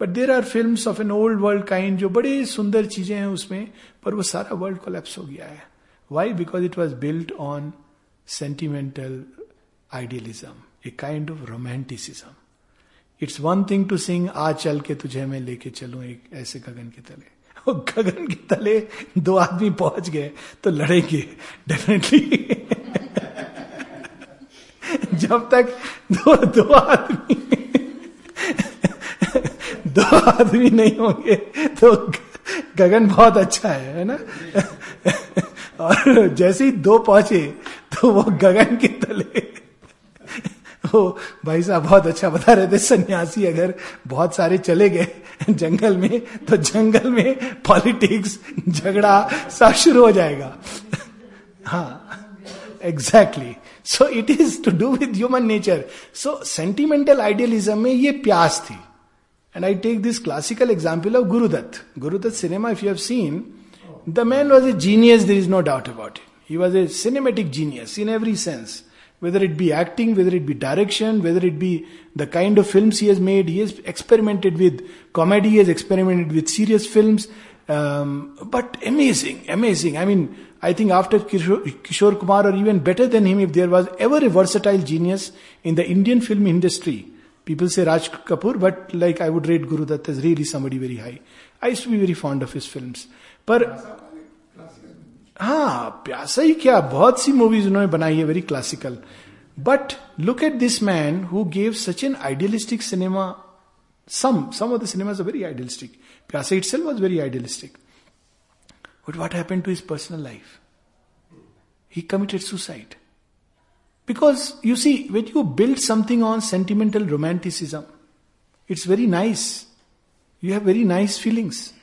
But there are film of an old world kind जो बड़े सुंदर चीज़ें हैं उसमें, पर वो सारा वर्ल्ड कोलेप्स हो गया है। Why because it was built on sentimental idealism a kind of romanticism it's one thing to sing आ चल के तुझे मैं लेके चलू एक ऐसे गगन के तले. गगन के तले दो आदमी पहुँच गए तो लड़ेंगे डेफिनेटली जब तक दो दो आदमी दो आदमी नहीं होंगे तो गगन बहुत अच्छा है है ना? और जैसे ही दो पहुँचे तो वो गगन के तले, वो भाई साहब बहुत अच्छा बता रहे थे, सन्यासी अगर बहुत सारे चले गए जंगल में तो जंगल में पॉलिटिक्स, झगड़ा सब शुरू हो जाएगा। हाँ exactly so it is to do with human nature so sentimental idealism में ये प्यास थी। And I take this classical example of Gurudat. Gurudat cinema, if you have seen, the man was a genius, there is no doubt about it. He was a cinematic genius in every sense. Whether it be acting, whether it be direction, whether it be the kind of films he has made, he has experimented with comedy, he has experimented with serious films. Um, but amazing, amazing. I mean, I think after Kishore, Kishore Kumar, or even better than him, if there was ever a versatile genius in the Indian film industry, people say Raj Kapoor, but like I would rate Guru Dutt as really somebody very high. I used to be very fond of his films. But हाँ प्यासा ही क्या बहुत सी मूवीज़ उन्होंने बनाई है very classical but look at this man who gave such an idealistic cinema some some of the cinema very idealistic Pyaasa itself was very idealistic but what happen to his personal life he committed suicide because you see what you build something on sentimental romanticism it's very nice you have very nice feelings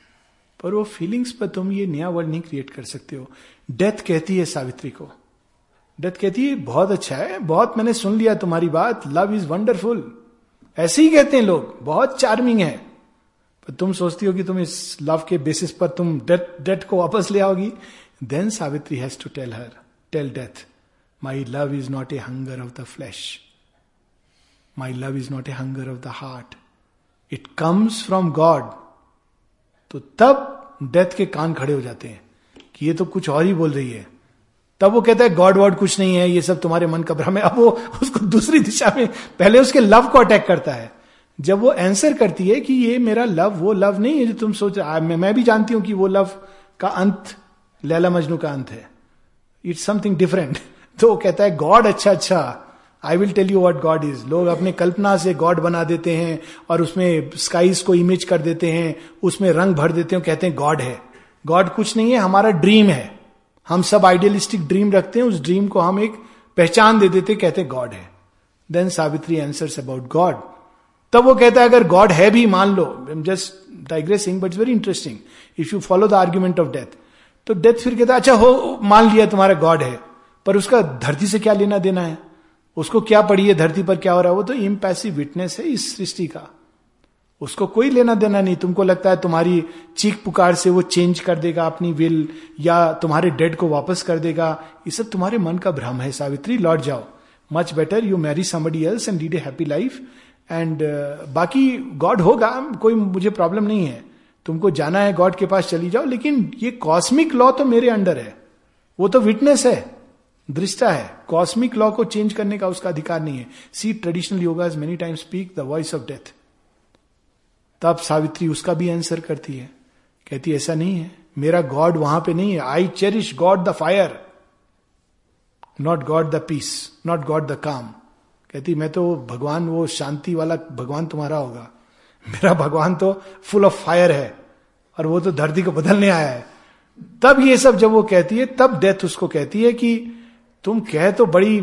पर वो फीलिंग्स पर तुम ये नया वर्ड नहीं क्रिएट कर सकते हो। डेथ कहती है सावित्री को। डेथ कहती है, बहुत अच्छा है, बहुत मैंने सुन लिया तुम्हारी बात। लव इज़ वंडरफुल ऐसे ही कहते हैं लोग। बहुत चार्मिंग है। पर तुम सोचती हो कि तुम इस लव के बेसिस पर तुम डेथ डेथ को वापस ले आओगी। Then Savitri has to tell her tell death my love is not a hunger of the flesh my love is not a hunger of the heart it comes from God तो तब डेथ के कान खड़े हो जाते हैं कि ये तो कुछ और ही बोल रही है। तब वो कहता है गॉड वॉड कुछ नहीं है ये सब तुम्हारे मन का भ्रम है। अब वो उसको दूसरी दिशा में पहले उसके लव को अटैक करता है। जब वो आंसर करती है कि ये मेरा लव वो लव नहीं है जो तुम सोच मैं, मैं भी जानती हूँ कि वो लव का अंत लैला मजनू का अंत है। इट्स समथिंग डिफरेंट तो वो कहता है गॉड अच्छा अच्छा। I will tell you what God is लोग अपने कल्पना से गॉड बना देते हैं और उसमें स्काईज को इमेज कर देते हैं, उसमें रंग भर देते हैं कहते हैं गॉड है। गॉड कुछ नहीं है, हमारा ड्रीम है। हम सब आइडियलिस्टिक ड्रीम रखते हैं, उस ड्रीम को हम एक पहचान दे देते कहते गॉड है। Then Savitri answers about God तब वो कहता है, अगर गॉड है भी, मान लो just digressing but it's very interesting if you follow the argument of death तो डेथ फिर कहता है अच्छा हो, मान लिया, तुम्हारा गॉड है। पर उसका धरती से क्या लेना देना है? उसको क्या पड़ी है धरती पर क्या हो रहा है? वो तो इम्पैसिव विटनेस है इस सृष्टि का। उसको कोई लेना देना नहीं। तुमको लगता है तुम्हारी चीख पुकार से वो चेंज कर देगा अपनी विल या तुम्हारे डेड को वापस कर देगा? ये सब तुम्हारे मन का भ्रम है, सावित्री। लौट जाओ। Much better you marry somebody else and lead a happy life and बाकी गॉड होगा। कोई मुझे प्रॉब्लम नहीं है। तुमको जाना है गॉड के पास चली जाओ। लेकिन ये कॉस्मिक लॉ तो मेरे अंडर है। वो तो विटनेस है। दृष्टा है। कॉस्मिक लॉ को चेंज करने का उसका अधिकार नहीं है। See traditional yoga many time speak the voice of death तब सावित्री उसका भी आंसर करती है। कहती ऐसा नहीं है। मेरा गॉड वहाँ पे नहीं है। I cherish God the fire not God the peace not God the calm कहती, मैं तो भगवान, वो शांति वाला भगवान तुम्हारा होगा। मेरा भगवान तो फुल ऑफ़ फायर है और वो तो धरती को बदलने आया है। तब ये सब जब वो कहती है, तब डेथ उसको कहती है कि तुम कह तो बड़ी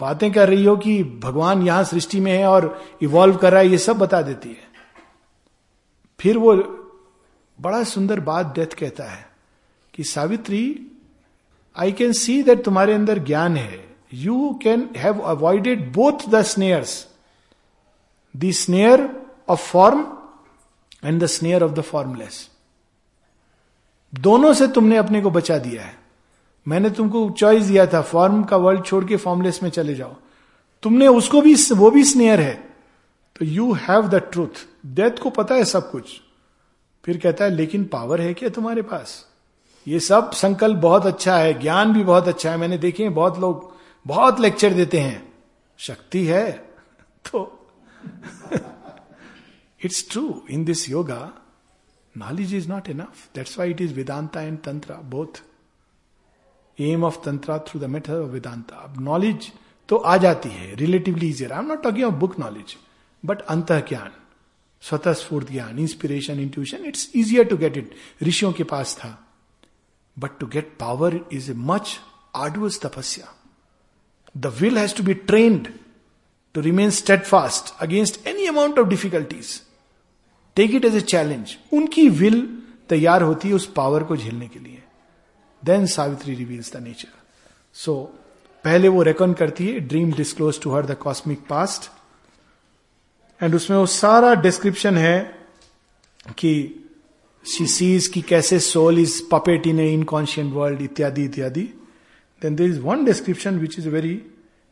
बातें कर रही हो कि भगवान यहाँ सृष्टि में है और इवॉल्व कर रहा है, ये सब बता देती है। फिर वो बड़ा सुंदर बात डेथ कहता है कि, Savitri I can see that तुम्हारे अंदर ज्ञान है। You can have avoided both the snares the snare of form and the snare of the formless दोनों से तुमने अपने को बचा दिया है। मैंने तुमको चॉइस दिया था फॉर्म का वर्ल्ड छोड़ के फॉर्मलेस में चले जाओ। तुमने उसको भी, वो भी स्नेयर है। तो you have the truth death को पता है सब कुछ। फिर कहता है, लेकिन पावर है क्या तुम्हारे पास? ये सब संकल्प बहुत अच्छा है, ज्ञान भी बहुत अच्छा है। मैंने देखे बहुत लोग, बहुत लेक्चर देते हैं। शक्ति है। तो it's true in this yoga knowledge is not enough that's why it is Vedanta and tantra both aim of tantra through the method of Vedanta अब नॉलेज तो आ जाती है relatively easier I am not talking of book knowledge but अंत ज्ञान स्वतः स्फूर्त ज्ञान inspiration intuition it's easier to get it ऋषियों के पास था। But to get power is a much arduous तपस्या। The will has to be trained to remain steadfast against any amount of difficulties take it as a challenge उनकी विल तैयार होती है उस पावर को झेलने के लिए। Then Savitri reveals the nature so पहले वो रेकन करती है dream disclose to her the cosmic past and उसमें वो सारा डिस्क्रिप्शन है कि शी सीज की कैसे soul is puppet in a inconscient world इत्यादि इत्यादि. Then there is one description which is very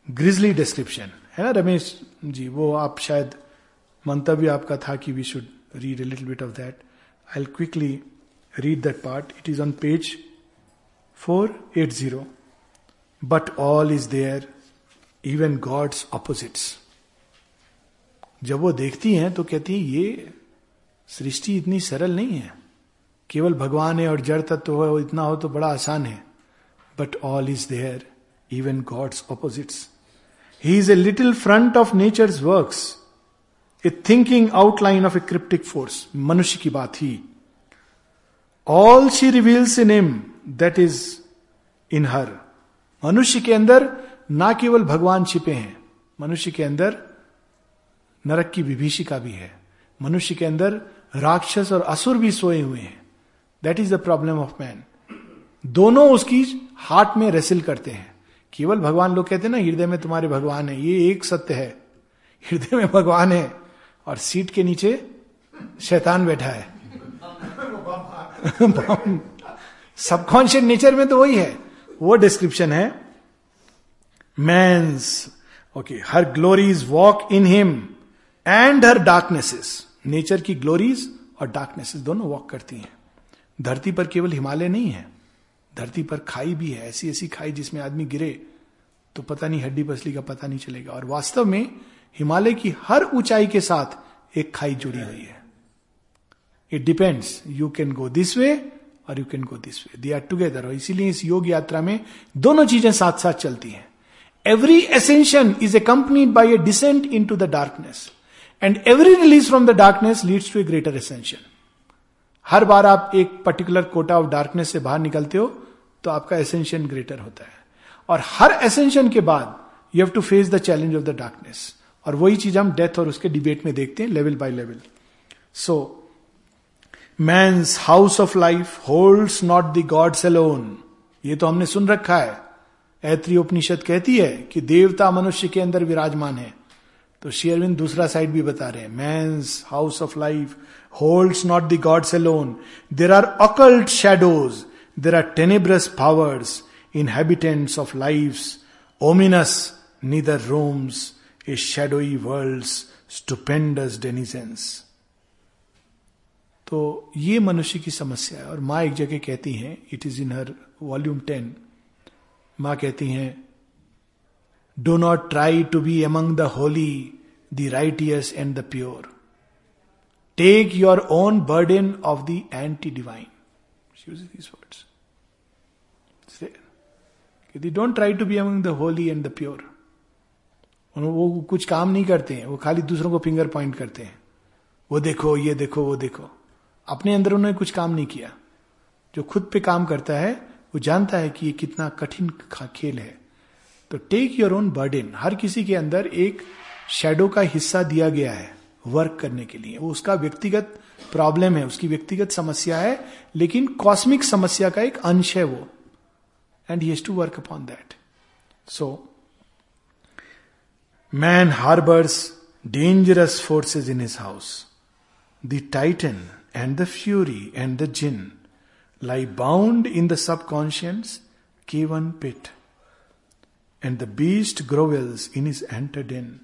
grisly description है ना, रमेश जी? वो आप शायद, मंतव्य आपका था कि we should read a little bit of that I quickly read that part it is on page four eight zero but all is there even God's opposites जब वो देखती हैं तो कहती है, ये सृष्टि इतनी सरल नहीं है। केवल भगवान है और जड़ तत्व हो इतना हो तो बड़ा आसान है। But all is there even God's opposites he is a little front of nature works a thinking outline of a cryptic force मनुष्य की बात ही all she reveals in them that is in her मनुष्य के अंदर ना केवल भगवान छिपे हैं मनुष्य के अंदर नरक की विभीषिका भी है। मनुष्य के अंदर राक्षस और असुर भी सोए हुए हैं। That is the problem of man दोनों उसकी हार्ट में रेसिल करते हैं। केवल भगवान लोग कहते हैं ना हृदय में तुम्हारे भगवान है। ये एक सत्य है। हृदय में भगवान है और सीट के नीचे शैतान बैठा है। सबकॉन्शियस नेचर में तो वही है। वो डिस्क्रिप्शन है man's okay her glories walk in him and her darknesses nature की ग्लोरीज और डार्कनेसेस दोनों वॉक करती हैं। धरती पर केवल हिमालय नहीं है, धरती पर खाई भी है, ऐसी ऐसी खाई जिसमें आदमी गिरे तो पता नहीं हड्डी पसली का पता नहीं चलेगा। और वास्तव में हिमालय की हर ऊंचाई के साथ एक खाई जुड़ी हुई है। It depends you can go this way और you can go this way they are together और इसीलिए इस योग यात्रा में दोनों चीज़ें साथ साथ चलती हैं। Every ascension is accompanied by a descent into the darkness and every release from the darkness leads to a greater ascension हर बार आप एक पर्टिकुलर कोटा ऑफ़ डार्कनेस से बाहर निकलते हो तो आपका एसेंशन ग्रेटर होता है। और हर एसेंशन के बाद you have to face the challenge of the darkness और वही चीज़ हम डेथ और उसके डिबेट में देखते हैं level by level so man's house of life holds not the gods alone ये तो हमने सुन रखा है। ऐत्री उपनिषद कहती है कि देवता मनुष्य के अंदर विराजमान है। तो शेयरविंद दूसरा साइड भी बता रहे हैं। Man's house of life holds not the gods alone there are occult shadows there are tenebrous powers inhabitants of life's ominous, neither roams, a shadowy world's stupendous denizens. तो ये मनुष्य की समस्या है। और माँ एक जगह कहती हैं it is in her volume ten माँ कहती हैं do not try to be among the holy the righteous and the pure take your own burden of the anti divine these words don't try to be among the holy and the pure वो कुछ काम नहीं करते हैं। वो खाली दूसरों को फिंगर पॉइंट करते हैं। वो देखो, ये देखो, वो देखो। अपने अंदर उन्होंने कुछ काम नहीं किया। जो खुद पे काम करता है, वो जानता है कि ये कितना कठिन खेल है। तो टेक योर ओन बर्डन हर किसी के अंदर एक शेडो का हिस्सा दिया गया है वर्क करने के लिए। वो उसका व्यक्तिगत प्रॉब्लम है, उसकी व्यक्तिगत समस्या है, लेकिन कॉस्मिक समस्या का एक अंश है वो। And he to work upon that so man harbours dangerous forces in in house. The titan and the fury and the jinn lie bound in the subconscious cavern pit, and the beast grovels in his enter den.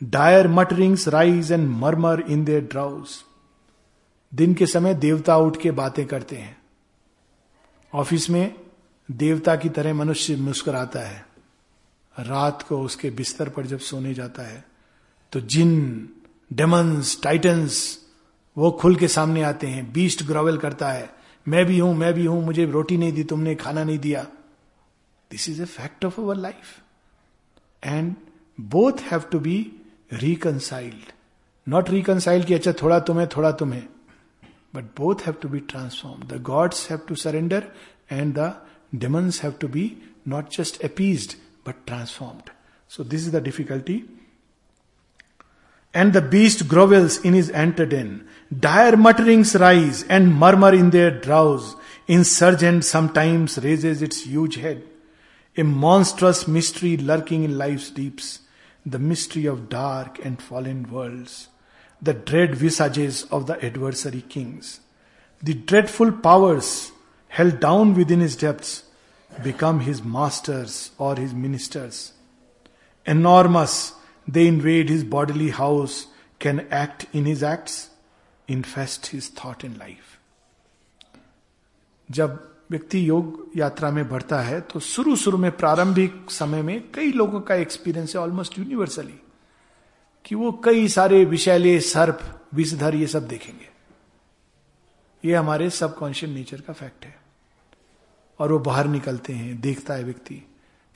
Dire mutterings rise and murmur in their drowse. दिन के समय देवता उठ के बातें करते हैं ऑफ़िस में देवता की तरह मनुष्य मुस्कुराता है रात को उसके बिस्तर पर जब सोने जाता है तो जिन डेमंस टाइटन्स वो खुल के सामने आते हैं। बीस्ट ग्रोवेल करता है। मैं भी हूँ मैं भी हूँ मुझे रोटी नहीं दी तुमने खाना नहीं दिया। This is a fact of our life and both have to be reconciled not reconciled कि अच्छा थोड़ा तुम्हें थोड़ा तुम्हें। But both have to be transform the gods have to surrender and the demons have to be not just appeased but transformed. So, this is the difficulty. And the beast grovels in his antiden. Dire mutterings rise and murmur in their drowse. Insurgent sometimes raises its huge head. A monstrous mystery lurking in life's deeps. The mystery of dark and fallen worlds. The dread visages of the adversary kings. The dreadful powers held down within his depths, become his masters or his ministers. Enormous, they invade his bodily house, can act in his acts, infest his thought and life. जब व्यक्ति योग यात्रा में बढ़ता है तो शुरू शुरू में, प्रारंभिक समय में कई लोगों का एक्सपीरियंस है ऑलमोस्ट यूनिवर्सली कि वो कई सारे विषैले, सर्प, विषधर ये सब देखेंगे। ये हमारे सबकॉन्शियस नेचर का फैक्ट है। और वो बाहर निकलते हैं, देखता है व्यक्ति,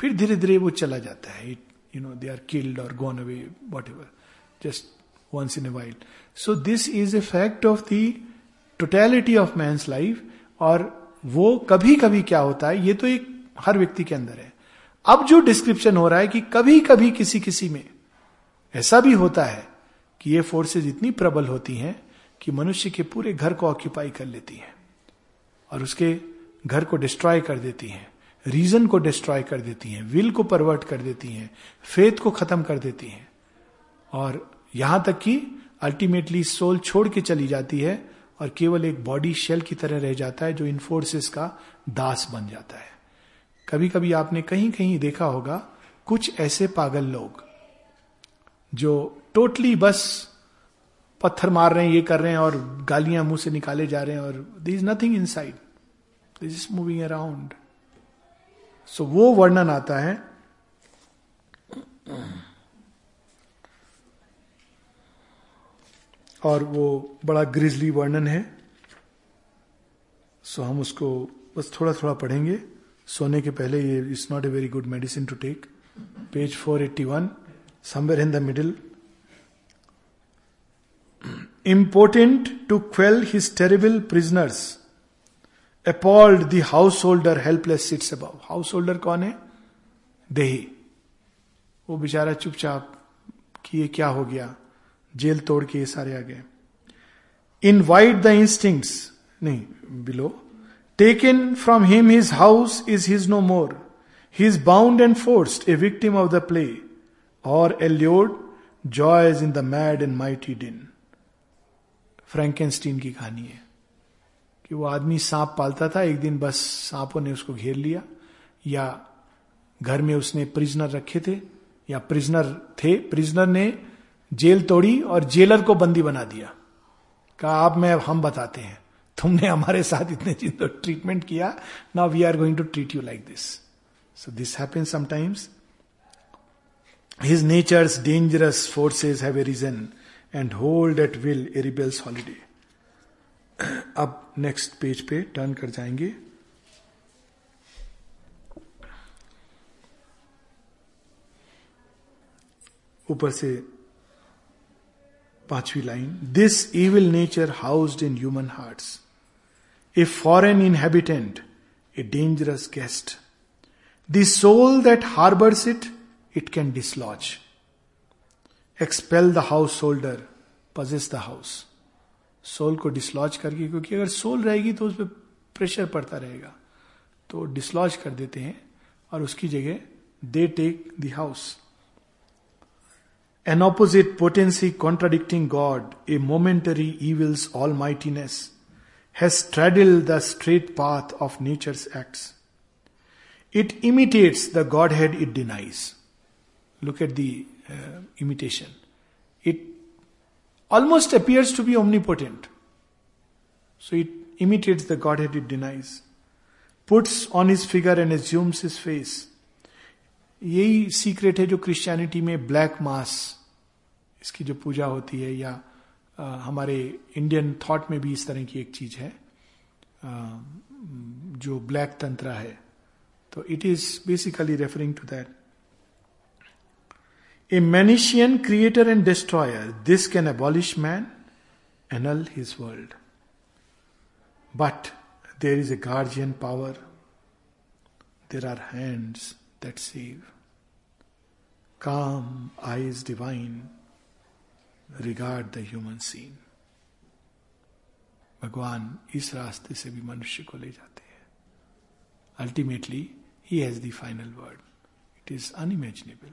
फिर धीरे धीरे वो चला जाता है। You know they are killed और gone away whatever just once in a while so this is a fact of the totality of man's life और वो कभी कभी क्या होता है, ये तो एक हर व्यक्ति के अंदर है। अब जो डिस्क्रिप्शन हो रहा है कि कभी कभी किसी किसी में ऐसा भी होता है कि ये फोर्सेज इतनी प्रबल होती हैं कि मनुष्य के पूरे घर को ऑक्यूपाई कर लेती हैं और उसके घर को डिस्ट्रॉय कर देती हैं रीजन को डिस्ट्रॉय कर देती हैं विल को परवर्ट कर देती हैं फेथ को खत्म कर देती हैं। और यहाँ तक कि अल्टीमेटली सोल छोड़ के चली जाती है और केवल एक बॉडी शेल की तरह रह जाता है जो इन फोर्सेस का दास बन जाता है। कभी कभी आपने कहीं कहीं देखा होगा, कुछ ऐसे पागल लोग जो टोटली बस पत्थर मार रहे हैं, ये कर रहे हैं और गालियाँ मुँह से निकाले जा रहे हैं और there is nothing inside this is moving around so वो वर्णन आता है और वो बड़ा ग्रिजली वर्णन है। सो हम उसको बस थोड़ा थोड़ा पढ़ेंगे। सोने के पहले ये it's not a very good medicine to take page 481 somewhere in the middle impotent to quell his terrible prisoners appalled the householder helpless sits above householder कौन है? देही। वो बेचारा चुपचाप, कि ये क्या हो गया? जेल तोड़ के ये सारे आ गए। इनवाइट द इंस्टिंग नहीं below take in from him his house is his no more he is bound and forced a victim of the play और allured joys in the mad and mighty din Frankenstein की कहानी है कि वो आदमी सांप पालता था, एक दिन बस सांपों ने उसको घेर लिया, या घर में उसने प्रिजनर रखे थे, या प्रिजनर थे प्रिजनर ने जेल तोड़ी और जेलर को बंदी बना दिया। कहा, आप मैं, हम बताते हैं। तुमने हमारे साथ इतने दिन तो ट्रीटमेंट किया। Now we are going to treat you like this so this happen sometimes his nature's dangerous forces have a region and hold at will a rebels holiday अब नेक्स्ट पेज पे टर्न कर जाएँगे। ऊपर से पांचवी line this evil nature housed in human hearts a foreign inhabitant a dangerous guest the soul that harbours it it can dislodge expel the house holder possess the house soul को डिसलॉज करके, क्योंकि अगर सोल रहेगी तो उस पर प्रेशर पड़ता रहेगा। तो डिसलॉज कर देते हैं और उसकी जगह they take the house an opposite potency contradicting God, a momentary evil's almightiness, has straddled the straight path of nature's acts. It imitates the Godhead it denies. Look at the uh, imitation. It almost appears to be omnipotent. So it imitates the Godhead it denies, puts on his figure and assumes his face यही सीक्रेट है जो क्रिश्चियनिटी में ब्लैक मास इसकी जो पूजा होती है या आ, हमारे इंडियन थॉट में भी इस तरह की एक चीज़ है आ, जो ब्लैक तंत्र है। तो it is basically referring to that a Manichaean creator and destroyer this can abolish man annul his world but there is a guardian power there are hands that save Calm eyes divine regard the human scene. भगवान इस रास्ते से भी मनुष्य को ले जाते हैं ultimately he has the final word it is unimaginable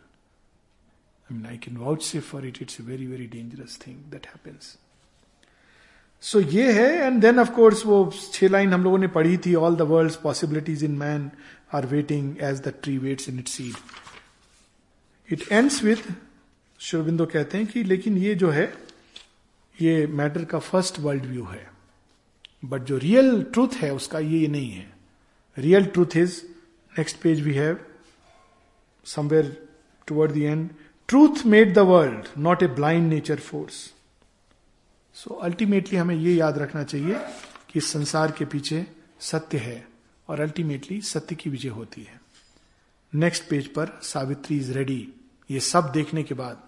I mean, I can vouchsafe for it. It's a very, very dangerous thing that happens. So so, ये है एंड देन ऑफ़ कोर्स वो छह लाइन हम लोगों ने पढ़ी थी all the world possibilities in man are waiting as the tree waits in it seed it ends with शिवबिंदो कहते हैं कि, लेकिन ये जो है, ये मैटर का फ़र्स्ट वर्ल्ड व्यू है. बट जो रियल ट्रूथ है, उसका ये नहीं है. Real truth is next page we have somewhere toward the end truth made the world not a blind nature force so ultimately हमें यह याद रखना चाहिए कि इस संसार के पीछे सत्य है और अल्टीमेटली सत्य की विजय होती है. नेक्स्ट पेज पर सावित्री इज़ रेडी ये सब देखने के बाद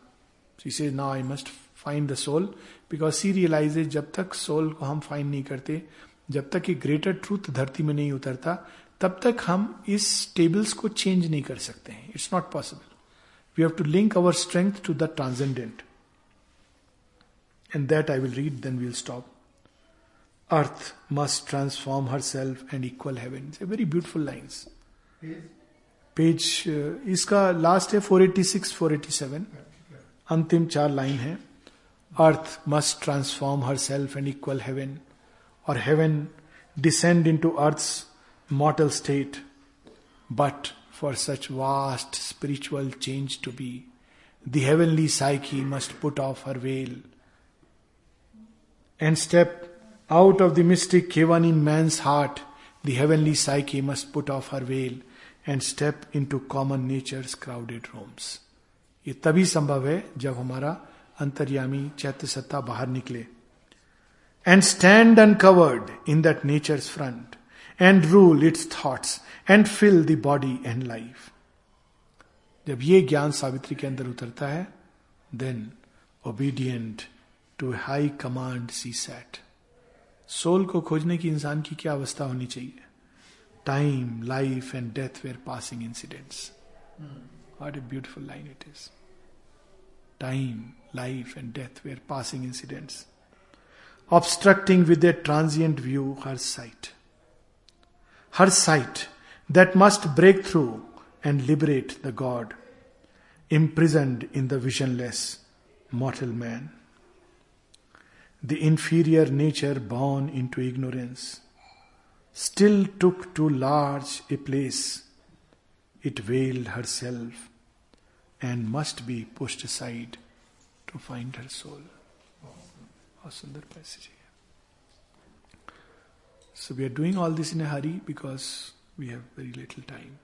इसे now I must find the soul because she realize जब तक सोल को हम फाइन नहीं करते, जब तक ये ग्रेटर ट्रूथ धरती में नहीं उतरता, तब तक हम इस टेबल्स को चेंज नहीं कर सकते हैं। It's not possible we have to link our strength to the transcendent and that I will read then we'll stop earth must transform her self and equal है वेरी ब्यूटिफुल लाइन्स पेज इसका लास्ट है 486 487 अंतिम चार लाइन है earth must transform herself and equal heaven और heaven descend into earth mortal state but for such vast spiritual change to be. The heavenly psyche must put off her veil and step out of the mystic heaven in man's heart. The heavenly psyche must put off her veil And in to common nature's crowded rooms. ये तभी संभव है जब हमारा अंतर्यामी चैत्य सत्ता बाहर निकले। And stand uncovered in that nature's front and rule its thoughts and fill the body and life जब ये ज्ञान सावित्री के अंदर उतरता है then obedient to high command she set soul को खोजने की इंसान की क्या अवस्था होनी चाहिए? time, life, and death were passing incidents. Mm. What a beautiful line it is. Time, life, and death were passing incidents, obstructing with their transient view her sight. Her sight that must break through and liberate the God imprisoned in the visionless mortal man. The inferior nature born into ignorance still took too large a place. It veiled herself and must be pushed aside to find her soul. How sundar passage. So we are doing all this in a hurry because we have very little time.